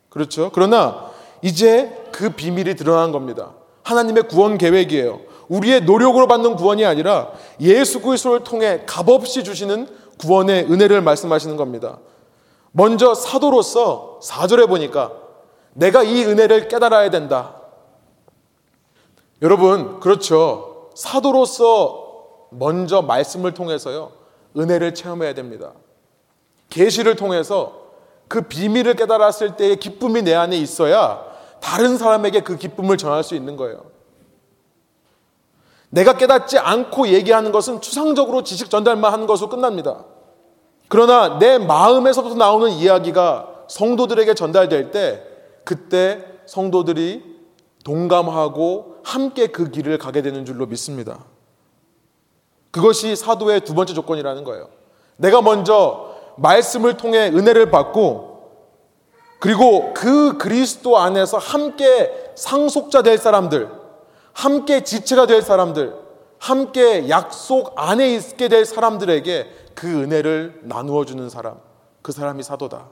그렇죠? 그러나 이제 그 비밀이 드러난 겁니다. 하나님의 구원 계획이에요. 우리의 노력으로 받는 구원이 아니라 예수 그리스도를 통해 값없이 주시는 구원의 은혜를 말씀하시는 겁니다. 먼저 사도로서 4절에 보니까 내가 이 은혜를 깨달아야 된다. 여러분, 그렇죠. 사도로서 먼저 말씀을 통해서요. 은혜를 체험해야 됩니다. 계시를 통해서 그 비밀을 깨달았을 때의 기쁨이 내 안에 있어야 다른 사람에게 그 기쁨을 전할 수 있는 거예요. 내가 깨닫지 않고 얘기하는 것은 추상적으로 지식 전달만 하는 것으로 끝납니다. 그러나 내 마음에서부터 나오는 이야기가 성도들에게 전달될 때 그때 성도들이 동감하고 함께 그 길을 가게 되는 줄로 믿습니다. 그것이 사도의 두 번째 조건이라는 거예요. 내가 먼저 말씀을 통해 은혜를 받고 그리고 그 그리스도 안에서 함께 상속자 될 사람들, 함께 지체가 될 사람들, 함께 약속 안에 있게 될 사람들에게 그 은혜를 나누어 주는 사람, 그 사람이 사도다.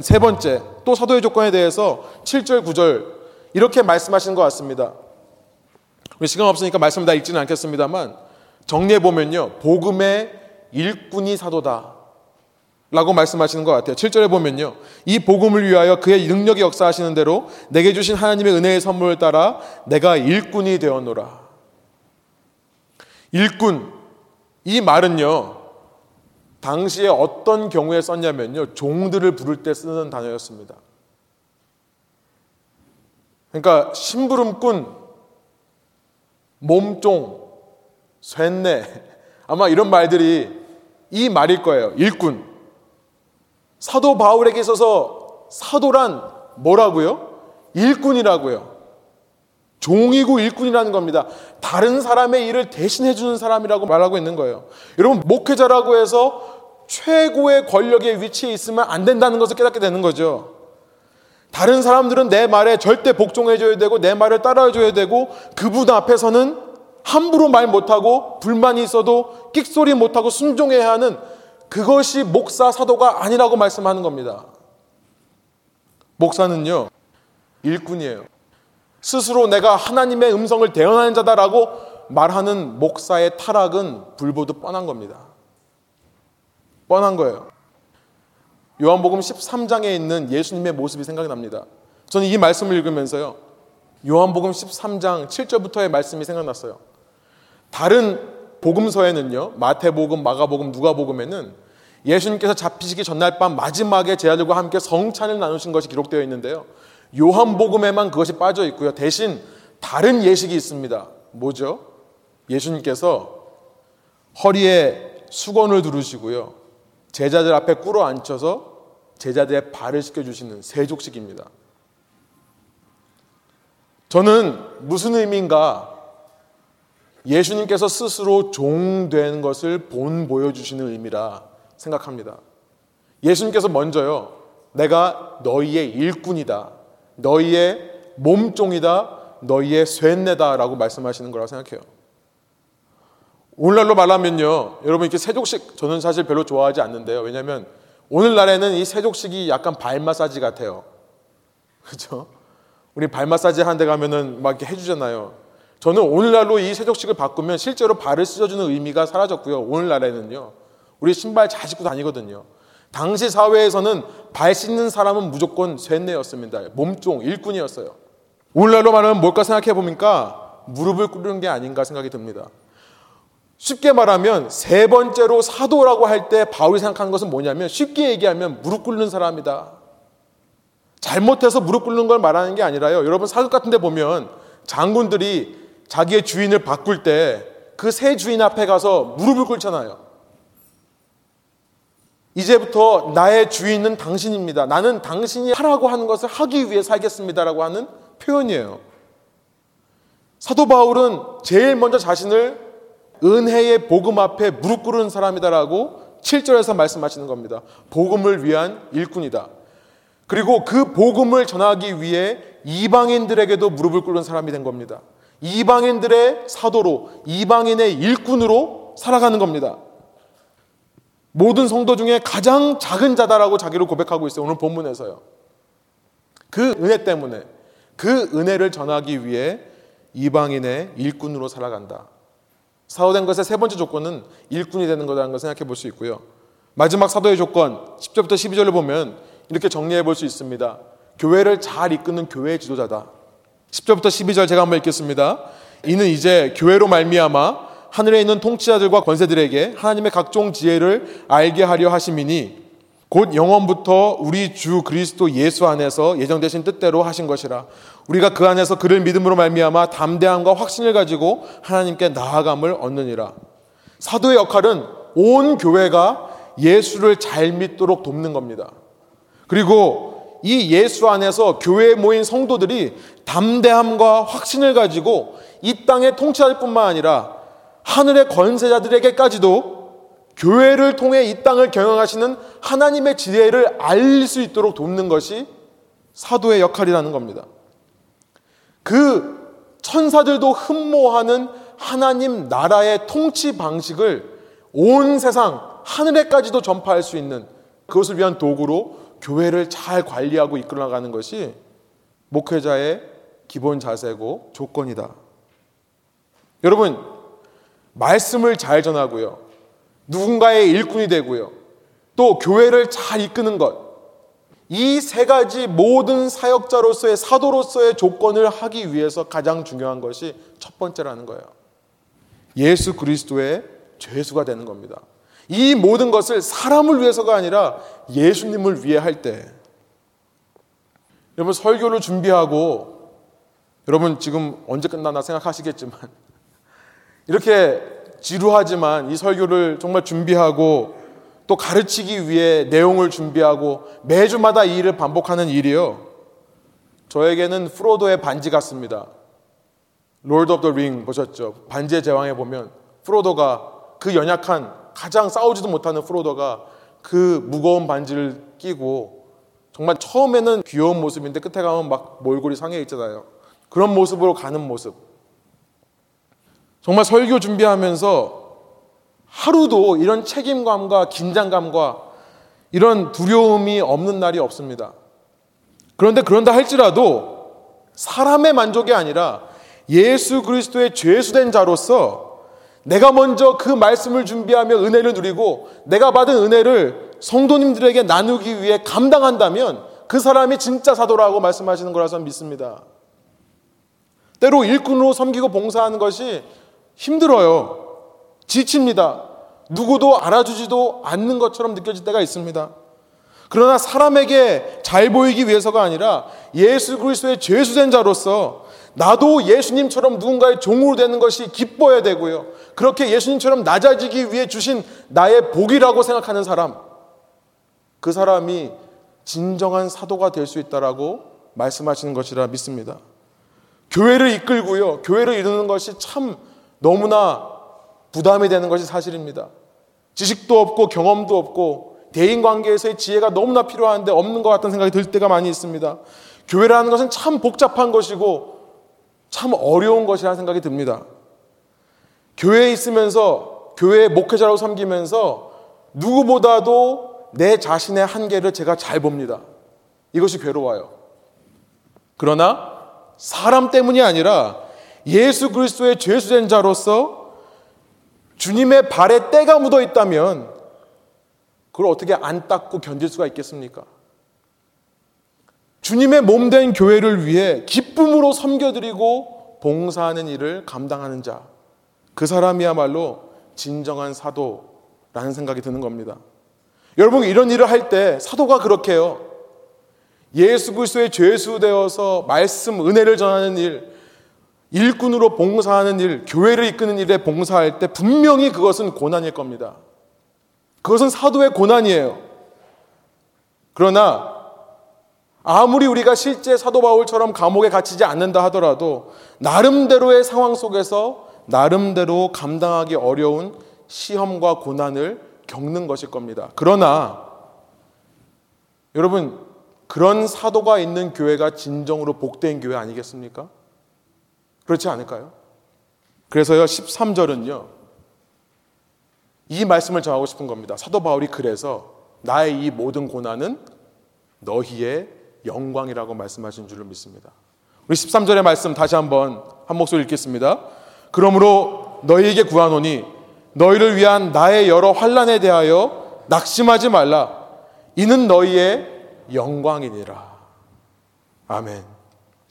세 번째, 또 사도의 조건에 대해서 7절, 9절 이렇게 말씀하시는 것 같습니다. 시간 없으니까 말씀 다 읽지는 않겠습니다만 정리해 보면요. 복음의 일꾼이 사도다. 라고 말씀하시는 것 같아요. 7절에 보면요. 이 복음을 위하여 그의 능력이 역사하시는 대로 내게 주신 하나님의 은혜의 선물을 따라 내가 일꾼이 되었노라. 일꾼. 이 말은요. 당시에 어떤 경우에 썼냐면요. 종들을 부를 때 쓰는 단어였습니다. 그러니까 심부름꾼, 몸종, 쇠뇌 아마 이런 말들이 이 말일 거예요. 일꾼. 사도 바울에게 있어서 사도란 뭐라고요? 일꾼이라고요. 종이고 일꾼이라는 겁니다. 다른 사람의 일을 대신해 주는 사람이라고 말하고 있는 거예요. 여러분, 목회자라고 해서 최고의 권력의 위치에 있으면 안 된다는 것을 깨닫게 되는 거죠. 다른 사람들은 내 말에 절대 복종해 줘야 되고 내 말을 따라해 줘야 되고 그분 앞에서는 함부로 말 못하고 불만이 있어도 끽소리 못하고 순종해야 하는 그것이 목사 사도가 아니라고 말씀하는 겁니다. 목사는요, 일꾼이에요. 스스로 내가 하나님의 음성을 대언하는 자다라고 말하는 목사의 타락은 불보듯 뻔한 겁니다. 뻔한 거예요. 요한복음 13장에 있는 예수님의 모습이 생각이 납니다. 저는 이 말씀을 읽으면서요. 요한복음 13장 7절부터의 말씀이 생각났어요. 다른 복음서에는요. 마태복음, 마가복음, 누가복음에는 예수님께서 잡히시기 전날 밤 마지막에 제자들과 함께 성찬을 나누신 것이 기록되어 있는데요. 요한복음에만 그것이 빠져 있고요. 대신 다른 예식이 있습니다. 뭐죠? 예수님께서 허리에 수건을 두르시고요. 제자들 앞에 꿇어 앉혀서 제자들의 발을 씻겨주시는 세족식입니다. 저는 무슨 의미인가 예수님께서 스스로 종된 것을 본 보여주시는 의미라 생각합니다. 예수님께서 먼저요, 내가 너희의 일꾼이다. 너희의 몸종이다. 너희의 쇠뇌다 라고 말씀하시는 거라고 생각해요. 오늘날로 말하면요, 여러분 이렇게 세족식 저는 사실 별로 좋아하지 않는데요. 왜냐하면 오늘날에는 이 세족식이 약간 발 마사지 같아요. 그렇죠? 우리 발 마사지 하는 데 가면은 막 이렇게 해주잖아요. 저는 오늘날로 이 세족식을 바꾸면 실제로 발을 씻어주는 의미가 사라졌고요. 오늘날에는요. 우리 신발 잘 신고 다니거든요. 당시 사회에서는 발 씻는 사람은 무조건 쇠뇌였습니다. 몸종, 일꾼이었어요. 오늘날로 말하면 뭘까 생각해 보니까 무릎을 꿇는 게 아닌가 생각이 듭니다. 쉽게 말하면 세 번째로 사도라고 할 때 바울이 생각하는 것은 뭐냐면 쉽게 얘기하면 무릎 꿇는 사람이다. 잘못해서 무릎 꿇는 걸 말하는 게 아니라요. 여러분 사극 같은 데 보면 장군들이 자기의 주인을 바꿀 때 그 새 주인 앞에 가서 무릎을 꿇잖아요. 이제부터 나의 주인은 당신입니다. 나는 당신이 하라고 하는 것을 하기 위해 살겠습니다라고 하는 표현이에요. 사도 바울은 제일 먼저 자신을 은혜의 복음 앞에 무릎 꿇은 사람이다라고 7절에서 말씀하시는 겁니다. 복음을 위한 일꾼이다. 그리고 그 복음을 전하기 위해 이방인들에게도 무릎을 꿇는 사람이 된 겁니다. 이방인들의 사도로, 이방인의 일꾼으로 살아가는 겁니다. 모든 성도 중에 가장 작은 자다라고 자기를 고백하고 있어요. 오늘 본문에서요. 그 은혜 때문에 그 은혜를 전하기 위해 이방인의 일꾼으로 살아간다. 사도된 것의 세 번째 조건은 일꾼이 되는 거라는 걸 생각해 볼 수 있고요. 마지막 사도의 조건 10절부터 12절을 보면 이렇게 정리해 볼 수 있습니다. 교회를 잘 이끄는 교회의 지도자다. 10절부터 12절 제가 한번 읽겠습니다. 이는 이제 교회로 말미암아 하늘에 있는 통치자들과 권세들에게 하나님의 각종 지혜를 알게 하려 하심이니 곧 영원부터 우리 주 그리스도 예수 안에서 예정되신 뜻대로 하신 것이라 우리가 그 안에서 그를 믿음으로 말미암아 담대함과 확신을 가지고 하나님께 나아감을 얻느니라 사도의 역할은 온 교회가 예수를 잘 믿도록 돕는 겁니다. 그리고 이 예수 안에서 교회에 모인 성도들이 담대함과 확신을 가지고 이 땅의 통치할 뿐만 아니라 하늘의 권세자들에게까지도 교회를 통해 이 땅을 경영하시는 하나님의 지혜를 알릴 수 있도록 돕는 것이 사도의 역할이라는 겁니다. 그 천사들도 흠모하는 하나님 나라의 통치 방식을 온 세상 하늘에까지도 전파할 수 있는 그것을 위한 도구로 교회를 잘 관리하고 이끌어 나가는 것이 목회자의 기본 자세고 조건이다. 여러분, 말씀을 잘 전하고요. 누군가의 일꾼이 되고요. 또 교회를 잘 이끄는 것. 이 세 가지 모든 사역자로서의 사도로서의 조건을 하기 위해서 가장 중요한 것이 첫 번째라는 거예요. 예수 그리스도의 죄수가 되는 겁니다. 이 모든 것을 사람을 위해서가 아니라 예수님을 위해 할 때, 여러분 설교를 준비하고, 여러분 지금 언제 끝나나 생각하시겠지만, 이렇게 지루하지만 이 설교를 정말 준비하고 또 가르치기 위해 내용을 준비하고 매주마다 이 일을 반복하는 일이요. 저에게는 프로도의 반지 같습니다. Lord of the Ring 보셨죠? 반지의 제왕에 보면 프로도가 그 연약한 가장 싸우지도 못하는 프로도가 그 무거운 반지를 끼고 정말 처음에는 귀여운 모습인데 끝에 가면 막 몰골이 상해 있잖아요. 그런 모습으로 가는 모습. 정말 설교 준비하면서 하루도 이런 책임감과 긴장감과 이런 두려움이 없는 날이 없습니다. 그런데 그런다 할지라도 사람의 만족이 아니라 예수 그리스도의 죄수된 자로서 내가 먼저 그 말씀을 준비하며 은혜를 누리고 내가 받은 은혜를 성도님들에게 나누기 위해 감당한다면 그 사람이 진짜 사도라고 말씀하시는 거라서 믿습니다. 때로 일꾼으로 섬기고 봉사하는 것이 힘들어요. 지칩니다. 누구도 알아주지도 않는 것처럼 느껴질 때가 있습니다. 그러나 사람에게 잘 보이기 위해서가 아니라 예수 그리스도의 죄수된 자로서 나도 예수님처럼 누군가의 종으로 되는 것이 기뻐야 되고요. 그렇게 예수님처럼 낮아지기 위해 주신 나의 복이라고 생각하는 사람. 그 사람이 진정한 사도가 될 수 있다라고 말씀하시는 것이라 믿습니다. 교회를 이끌고요. 교회를 이루는 것이 참 너무나 부담이 되는 것이 사실입니다. 지식도 없고 경험도 없고 대인 관계에서의 지혜가 너무나 필요한데 없는 것 같다는 생각이 들 때가 많이 있습니다. 교회라는 것은 참 복잡한 것이고 참 어려운 것이라는 생각이 듭니다. 교회에 있으면서 교회 목회자라고 섬기면서 누구보다도 내 자신의 한계를 제가 잘 봅니다. 이것이 괴로워요. 그러나 사람 때문이 아니라 예수 그리스도의 죄수된 자로서 주님의 발에 때가 묻어 있다면 그걸 어떻게 안 닦고 견딜 수가 있겠습니까? 주님의 몸 된 교회를 위해 기쁨으로 섬겨드리고 봉사하는 일을 감당하는 자. 그 사람이야말로 진정한 사도라는 생각이 드는 겁니다. 여러분 이런 일을 할 때 사도가 그렇게 해요. 예수 그리스도의 죄수 되어서 말씀 은혜를 전하는 일, 일꾼으로 봉사하는 일, 교회를 이끄는 일에 봉사할 때 분명히 그것은 고난일 겁니다. 그것은 사도의 고난이에요. 그러나 아무리 우리가 실제 사도 바울처럼 감옥에 갇히지 않는다 하더라도 나름대로의 상황 속에서 나름대로 감당하기 어려운 시험과 고난을 겪는 것일 겁니다. 그러나 여러분 그런 사도가 있는 교회가 진정으로 복된 교회 아니겠습니까? 그렇지 않을까요? 그래서요 13절은요 이 말씀을 전하고 싶은 겁니다. 사도 바울이 그래서 나의 이 모든 고난은 너희의 영광이라고 말씀하신 줄을 믿습니다. 우리 13절의 말씀 다시 한번 한 목소리 읽겠습니다. 그러므로 너희에게 구하노니 너희를 위한 나의 여러 환란에 대하여 낙심하지 말라. 이는 너희의 영광이니라. 아멘.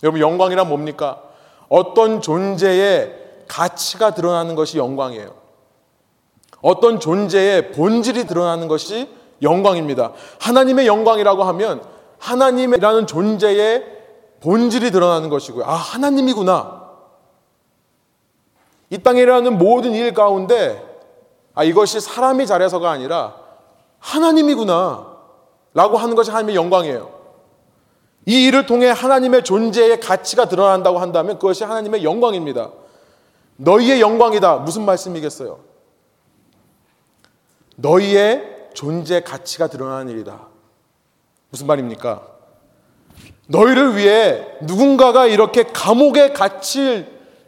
여러분 영광이란 뭡니까? 어떤 존재의 가치가 드러나는 것이 영광이에요. 어떤 존재의 본질이 드러나는 것이 영광입니다. 하나님의 영광이라고 하면 하나님이라는 존재의 본질이 드러나는 것이고요. 아, 하나님이구나. 이 땅에 일어나는 모든 일 가운데 아, 이것이 사람이 잘해서가 아니라 하나님이구나. 라고 하는 것이 하나님의 영광이에요. 이 일을 통해 하나님의 존재의 가치가 드러난다고 한다면 그것이 하나님의 영광입니다. 너희의 영광이다. 무슨 말씀이겠어요? 너희의 존재 가치가 드러나는 일이다. 무슨 말입니까? 너희를 위해 누군가가 이렇게 감옥에 갇힐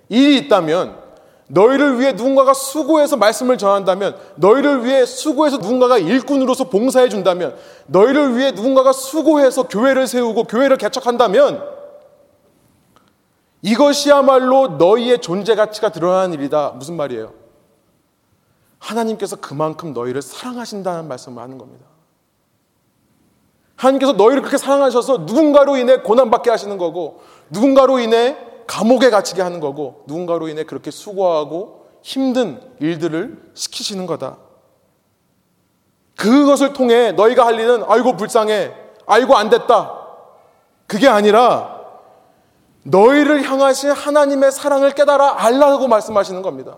일이 있다면 너희를 위해 누군가가 수고해서 말씀을 전한다면 너희를 위해 수고해서 누군가가 일꾼으로서 봉사해 준다면 너희를 위해 누군가가 수고해서 교회를 세우고 교회를 개척한다면 이것이야말로 너희의 존재 가치가 드러나는 일이다. 무슨 말이에요? 하나님께서 그만큼 너희를 사랑하신다는 말씀을 하는 겁니다. 하나님께서 너희를 그렇게 사랑하셔서 누군가로 인해 고난받게 하시는 거고 누군가로 인해 감옥에 갇히게 하는 거고 누군가로 인해 그렇게 수고하고 힘든 일들을 시키시는 거다. 그것을 통해 너희가 할 일은 아이고 불쌍해. 아이고 안 됐다. 그게 아니라 너희를 향하신 하나님의 사랑을 깨달아 알라고 말씀하시는 겁니다.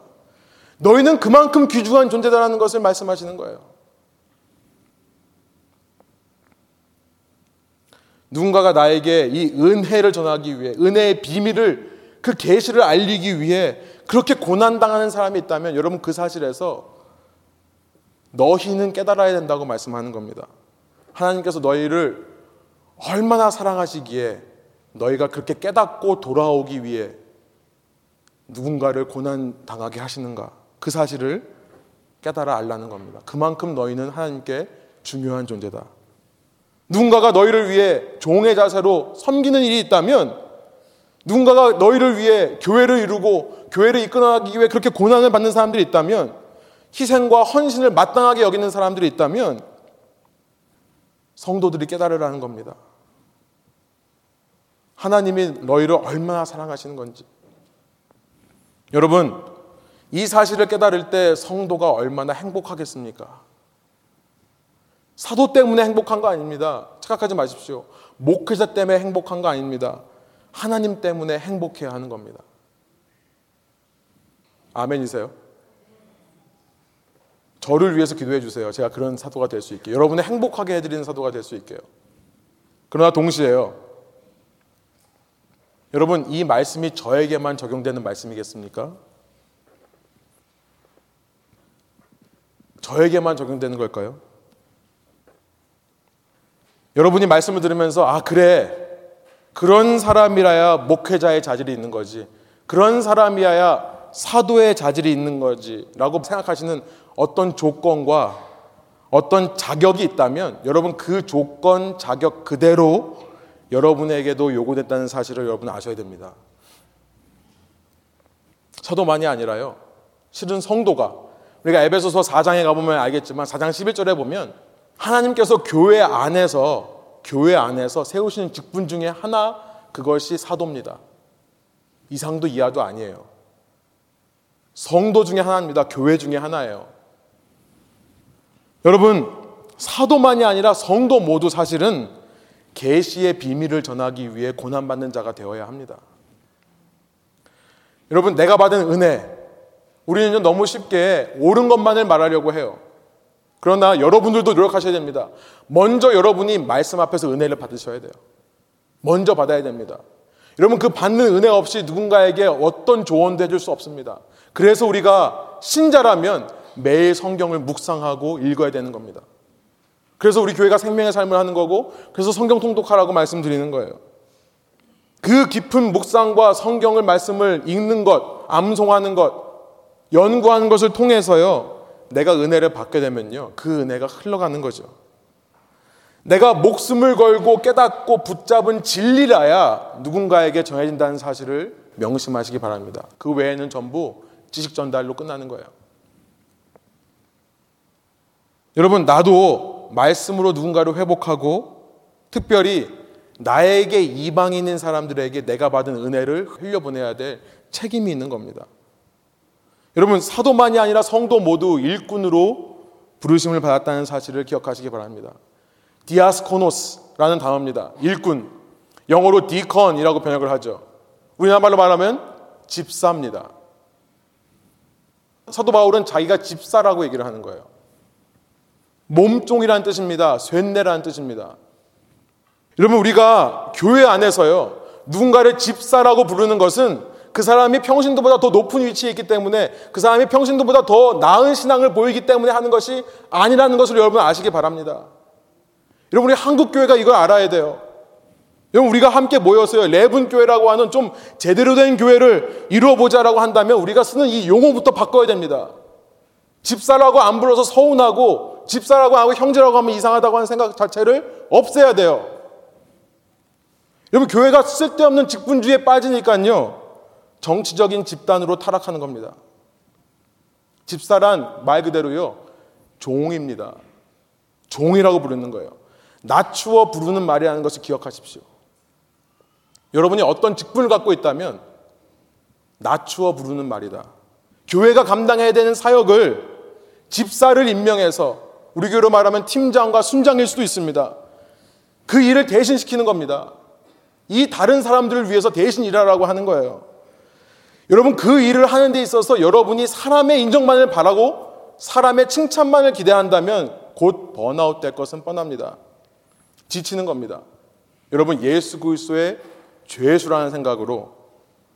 너희는 그만큼 귀중한 존재다라는 것을 말씀하시는 거예요. 누군가가 나에게 이 은혜를 전하기 위해 은혜의 비밀을 그 계시를 알리기 위해 그렇게 고난 당하는 사람이 있다면 여러분 그 사실에서 너희는 깨달아야 된다고 말씀하는 겁니다. 하나님께서 너희를 얼마나 사랑하시기에 너희가 그렇게 깨닫고 돌아오기 위해 누군가를 고난 당하게 하시는가 그 사실을 깨달아 알라는 겁니다. 그만큼 너희는 하나님께 중요한 존재다. 누군가가 너희를 위해 종의 자세로 섬기는 일이 있다면 누군가가 너희를 위해 교회를 이루고 교회를 이끌어가기 위해 그렇게 고난을 받는 사람들이 있다면 희생과 헌신을 마땅하게 여기는 사람들이 있다면 성도들이 깨달으라는 겁니다. 하나님이 너희를 얼마나 사랑하시는 건지. 여러분, 이 사실을 깨달을 때 성도가 얼마나 행복하겠습니까? 사도 때문에 행복한 거 아닙니다. 착각하지 마십시오. 목회자 때문에 행복한 거 아닙니다. 하나님 때문에 행복해야 하는 겁니다. 아멘이세요? 저를 위해서 기도해 주세요. 제가 그런 사도가 될 수 있게. 여러분을 행복하게 해드리는 사도가 될 수 있게요. 그러나 동시에요. 여러분, 이 말씀이 저에게만 적용되는 말씀이겠습니까? 저에게만 적용되는 걸까요? 여러분이 말씀을 들으면서, 아, 그래. 그런 사람이라야 목회자의 자질이 있는 거지. 그런 사람이야야 사도의 자질이 있는 거지. 라고 생각하시는 어떤 조건과 어떤 자격이 있다면 여러분 그 조건, 자격 그대로 여러분에게도 요구됐다는 사실을 여러분 아셔야 됩니다. 사도만이 아니라요. 실은 성도가 우리가 에베소서 4장에 가보면 알겠지만 4장 11절에 보면 하나님께서 교회 안에서 교회 안에서 세우시는 직분 중에 하나 그것이 사도입니다. 이상도 이하도 아니에요. 성도 중에 하나입니다. 교회 중에 하나예요. 여러분, 사도만이 아니라 성도 모두 사실은 계시의 비밀을 전하기 위해 고난 받는 자가 되어야 합니다. 여러분, 내가 받은 은혜, 우리는 너무 쉽게 옳은 것만을 말하려고 해요. 그러나 여러분들도 노력하셔야 됩니다. 먼저 여러분이 말씀 앞에서 은혜를 받으셔야 돼요. 먼저 받아야 됩니다. 여러분 그 받는 은혜 없이 누군가에게 어떤 조언도 해줄 수 없습니다. 그래서 우리가 신자라면 매일 성경을 묵상하고 읽어야 되는 겁니다. 그래서 우리 교회가 생명의 삶을 하는 거고 그래서 성경 통독하라고 말씀드리는 거예요. 그 깊은 묵상과 성경을 말씀을 읽는 것, 암송하는 것, 연구하는 것을 통해서요. 내가 은혜를 받게 되면요. 그 은혜가 흘러가는 거죠. 내가 목숨을 걸고 깨닫고 붙잡은 진리라야 누군가에게 전해진다는 사실을 명심하시기 바랍니다. 그 외에는 전부 지식 전달로 끝나는 거예요. 여러분, 나도 말씀으로 누군가를 회복하고 특별히 나에게 이방인인 사람들에게 내가 받은 은혜를 흘려보내야 될 책임이 있는 겁니다. 여러분 사도만이 아니라 성도 모두 일꾼으로 부르심을 받았다는 사실을 기억하시기 바랍니다. 디아스코노스라는 단어입니다. 일꾼. 영어로 디컨이라고 번역을 하죠. 우리나라 말로 말하면 집사입니다. 사도 바울은 자기가 집사라고 얘기를 하는 거예요. 몸종이라는 뜻입니다. 쇠뇌라는 뜻입니다. 여러분 우리가 교회 안에서요. 누군가를 집사라고 부르는 것은 그 사람이 평신도보다 더 높은 위치에 있기 때문에 그 사람이 평신도보다 더 나은 신앙을 보이기 때문에 하는 것이 아니라는 것을 여러분 아시기 바랍니다. 여러분 우리 한국 교회가 이걸 알아야 돼요. 여러분 우리가 함께 모여서요 레분 교회라고 하는 좀 제대로 된 교회를 이루어 보자라고 한다면 우리가 쓰는 이 용어부터 바꿔야 됩니다. 집사라고 안 불러서 서운하고 집사라고 하고 형제라고 하면 이상하다고 하는 생각 자체를 없애야 돼요. 여러분 교회가 쓸데없는 직분주의에 빠지니까요. 정치적인 집단으로 타락하는 겁니다. 집사란 말 그대로요, 종입니다. 종이라고 부르는 거예요. 낮추어 부르는 말이라는 것을 기억하십시오. 여러분이 어떤 직분을 갖고 있다면 낮추어 부르는 말이다. 교회가 감당해야 되는 사역을 집사를 임명해서 우리 교회로 말하면 팀장과 순장일 수도 있습니다. 그 일을 대신 시키는 겁니다. 이 다른 사람들을 위해서 대신 일하라고 하는 거예요. 여러분 그 일을 하는 데 있어서 여러분이 사람의 인정만을 바라고 사람의 칭찬만을 기대한다면 곧 번아웃 될 것은 뻔합니다. 지치는 겁니다. 여러분 예수 그리스도의 죄수라는 생각으로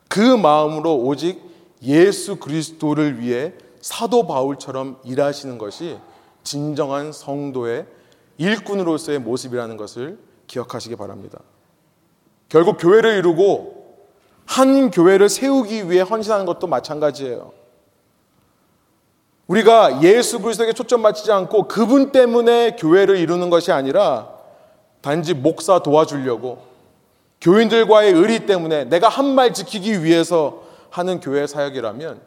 그 마음으로 오직 예수 그리스도를 위해 사도 바울처럼 일하시는 것이 진정한 성도의 일꾼으로서의 모습이라는 것을 기억하시기 바랍니다. 결국 교회를 이루고 한 교회를 세우기 위해 헌신하는 것도 마찬가지예요. 우리가 예수 그리스도에게 초점 맞추지 않고 그분 때문에 교회를 이루는 것이 아니라 단지 목사 도와주려고 교인들과의 의리 때문에 내가 한 말 지키기 위해서 하는 교회 사역이라면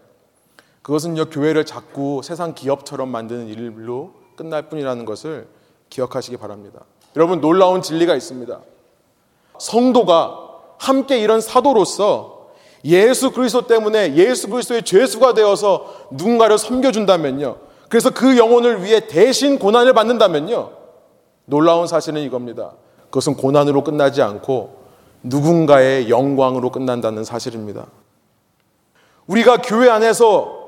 그것은요 교회를 자꾸 세상 기업처럼 만드는 일로 끝날 뿐이라는 것을 기억하시기 바랍니다. 여러분 놀라운 진리가 있습니다. 성도가 함께 이런 사도로서 예수 그리스도 때문에 예수 그리스도의 죄수가 되어서 누군가를 섬겨준다면요. 그래서 그 영혼을 위해 대신 고난을 받는다면요. 놀라운 사실은 이겁니다. 그것은 고난으로 끝나지 않고 누군가의 영광으로 끝난다는 사실입니다. 우리가 교회 안에서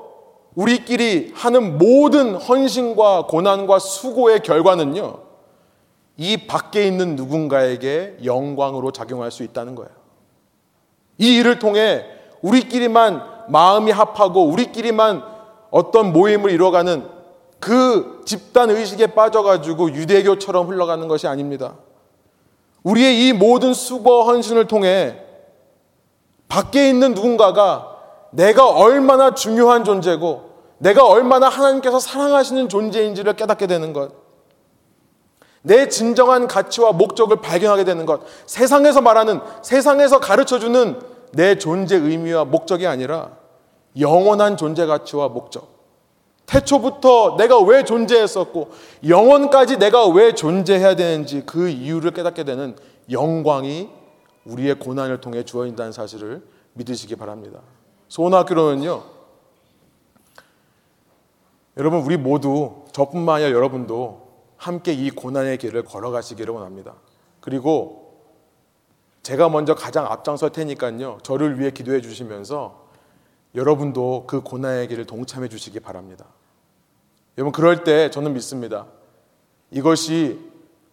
우리끼리 하는 모든 헌신과 고난과 수고의 결과는요, 이 밖에 있는 누군가에게 영광으로 작용할 수 있다는 거예요. 이 일을 통해 우리끼리만 마음이 합하고 우리끼리만 어떤 모임을 이뤄가는 그 집단 의식에 빠져가지고 유대교처럼 흘러가는 것이 아닙니다. 우리의 이 모든 수고 헌신을 통해 밖에 있는 누군가가 내가 얼마나 중요한 존재고 내가 얼마나 하나님께서 사랑하시는 존재인지를 깨닫게 되는 것. 내 진정한 가치와 목적을 발견하게 되는 것. 세상에서 말하는, 세상에서 가르쳐 주는 내 존재 의미와 목적이 아니라 영원한 존재 가치와 목적. 태초부터 내가 왜 존재했었고, 영원까지 내가 왜 존재해야 되는지 그 이유를 깨닫게 되는 영광이 우리의 고난을 통해 주어진다는 사실을 믿으시기 바랍니다. 소원학교로는요, 여러분, 우리 모두, 저뿐만 아니라 여러분도 함께 이 고난의 길을 걸어가시기를 원합니다. 그리고 제가 먼저 가장 앞장설 테니까요, 저를 위해 기도해 주시면서 여러분도 그 고난의 길을 동참해 주시기 바랍니다. 여러분, 그럴 때 저는 믿습니다. 이것이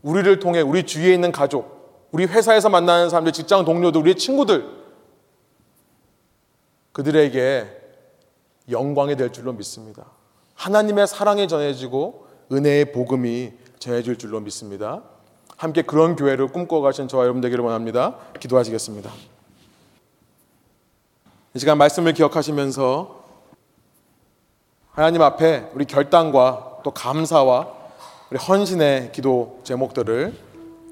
우리를 통해 우리 주위에 있는 가족, 우리 회사에서 만나는 사람들, 직장 동료들, 우리 친구들, 그들에게 영광이 될 줄로 믿습니다. 하나님의 사랑이 전해지고 은혜의 복음이 전해질 줄로 믿습니다. 함께 그런 교회를 꿈꿔가신 저와 여러분 되기를 원합니다. 기도하시겠습니다. 이 시간 말씀을 기억하시면서 하나님 앞에 우리 결단과 또 감사와 우리 헌신의 기도 제목들을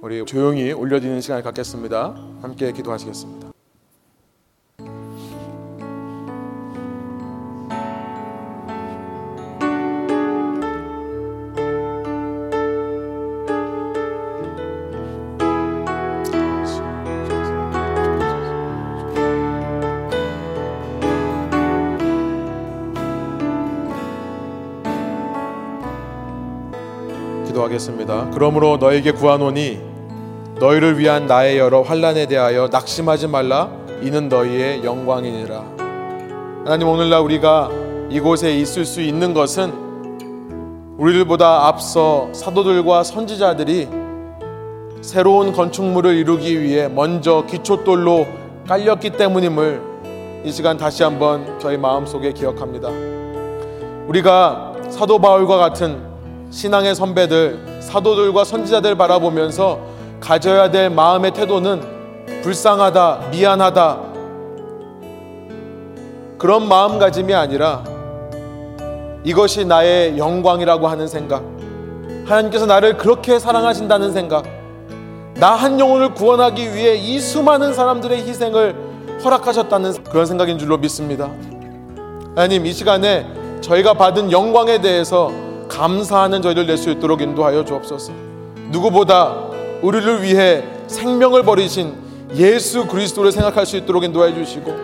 우리 조용히 올려드리는 시간을 갖겠습니다. 함께 기도하시겠습니다. 하겠습니다. 그러므로 너에게 구하노니 너희를 위한 나의 여러 환란에 대하여 낙심하지 말라 이는 너희의 영광이니라. 하나님 오늘날 우리가 이곳에 있을 수 있는 것은 우리들보다 앞서 사도들과 선지자들이 새로운 건축물을 이루기 위해 먼저 기초돌로 깔렸기 때문임을 이 시간 다시 한번 저희 마음속에 기억합니다. 우리가 사도 바울과 같은 신앙의 선배들, 사도들과 선지자들 바라보면서 가져야 될 마음의 태도는 불쌍하다, 미안하다. 그런 마음가짐이 아니라 이것이 나의 영광이라고 하는 생각. 하나님께서 나를 그렇게 사랑하신다는 생각. 나 한 영혼을 구원하기 위해 이 수많은 사람들의 희생을 허락하셨다는 그런 생각인 줄로 믿습니다. 하나님, 이 시간에 저희가 받은 영광에 대해서 감사하는 저희를 낼 수 있도록 인도하여 주옵소서. 누구보다 우리를 위해 생명을 버리신 예수 그리스도를 생각할 수 있도록 인도해 주시고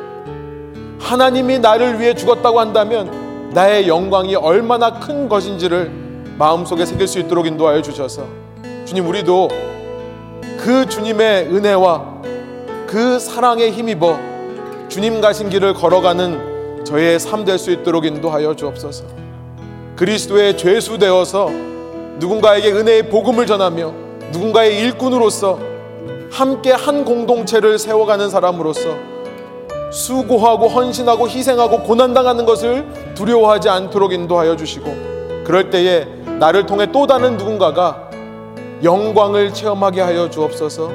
하나님이 나를 위해 죽었다고 한다면 나의 영광이 얼마나 큰 것인지를 마음속에 새길 수 있도록 인도하여 주셔서 주님 우리도 그 주님의 은혜와 그 사랑에 힘입어 주님 가신 길을 걸어가는 저의 삶 될 수 있도록 인도하여 주옵소서. 그리스도의 죄수 되어서 누군가에게 은혜의 복음을 전하며 누군가의 일꾼으로서 함께 한 공동체를 세워가는 사람으로서 수고하고 헌신하고 희생하고 고난당하는 것을 두려워하지 않도록 인도하여 주시고 그럴 때에 나를 통해 또 다른 누군가가 영광을 체험하게 하여 주옵소서.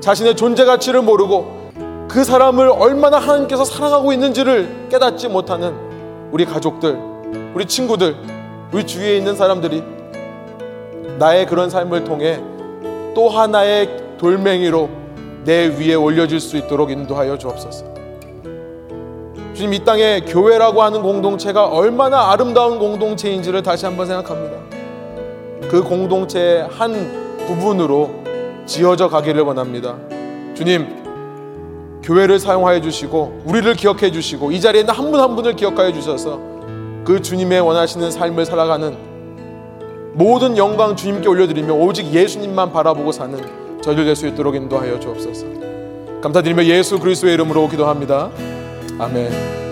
자신의 존재 가치를 모르고 그 사람을 얼마나 하나님께서 사랑하고 있는지를 깨닫지 못하는 우리 가족들, 우리 친구들, 우리 주위에 있는 사람들이 나의 그런 삶을 통해 또 하나의 돌멩이로 내 위에 올려질 수 있도록 인도하여 주옵소서. 주님 이 땅에 교회라고 하는 공동체가 얼마나 아름다운 공동체인지를 다시 한번 생각합니다. 그 공동체의 한 부분으로 지어져 가기를 원합니다. 주님, 교회를 사용하여 주시고 우리를 기억해 주시고 이 자리에 있는 한 분 한 분을 기억하여 주셔서 그 주님의 원하시는 삶을 살아가는 모든 영광 주님께 올려드리며 오직 예수님만 바라보고 사는 저희들 될 수 있도록 인도하여 주옵소서. 감사드리며 예수 그리스도의 이름으로 기도합니다. 아멘.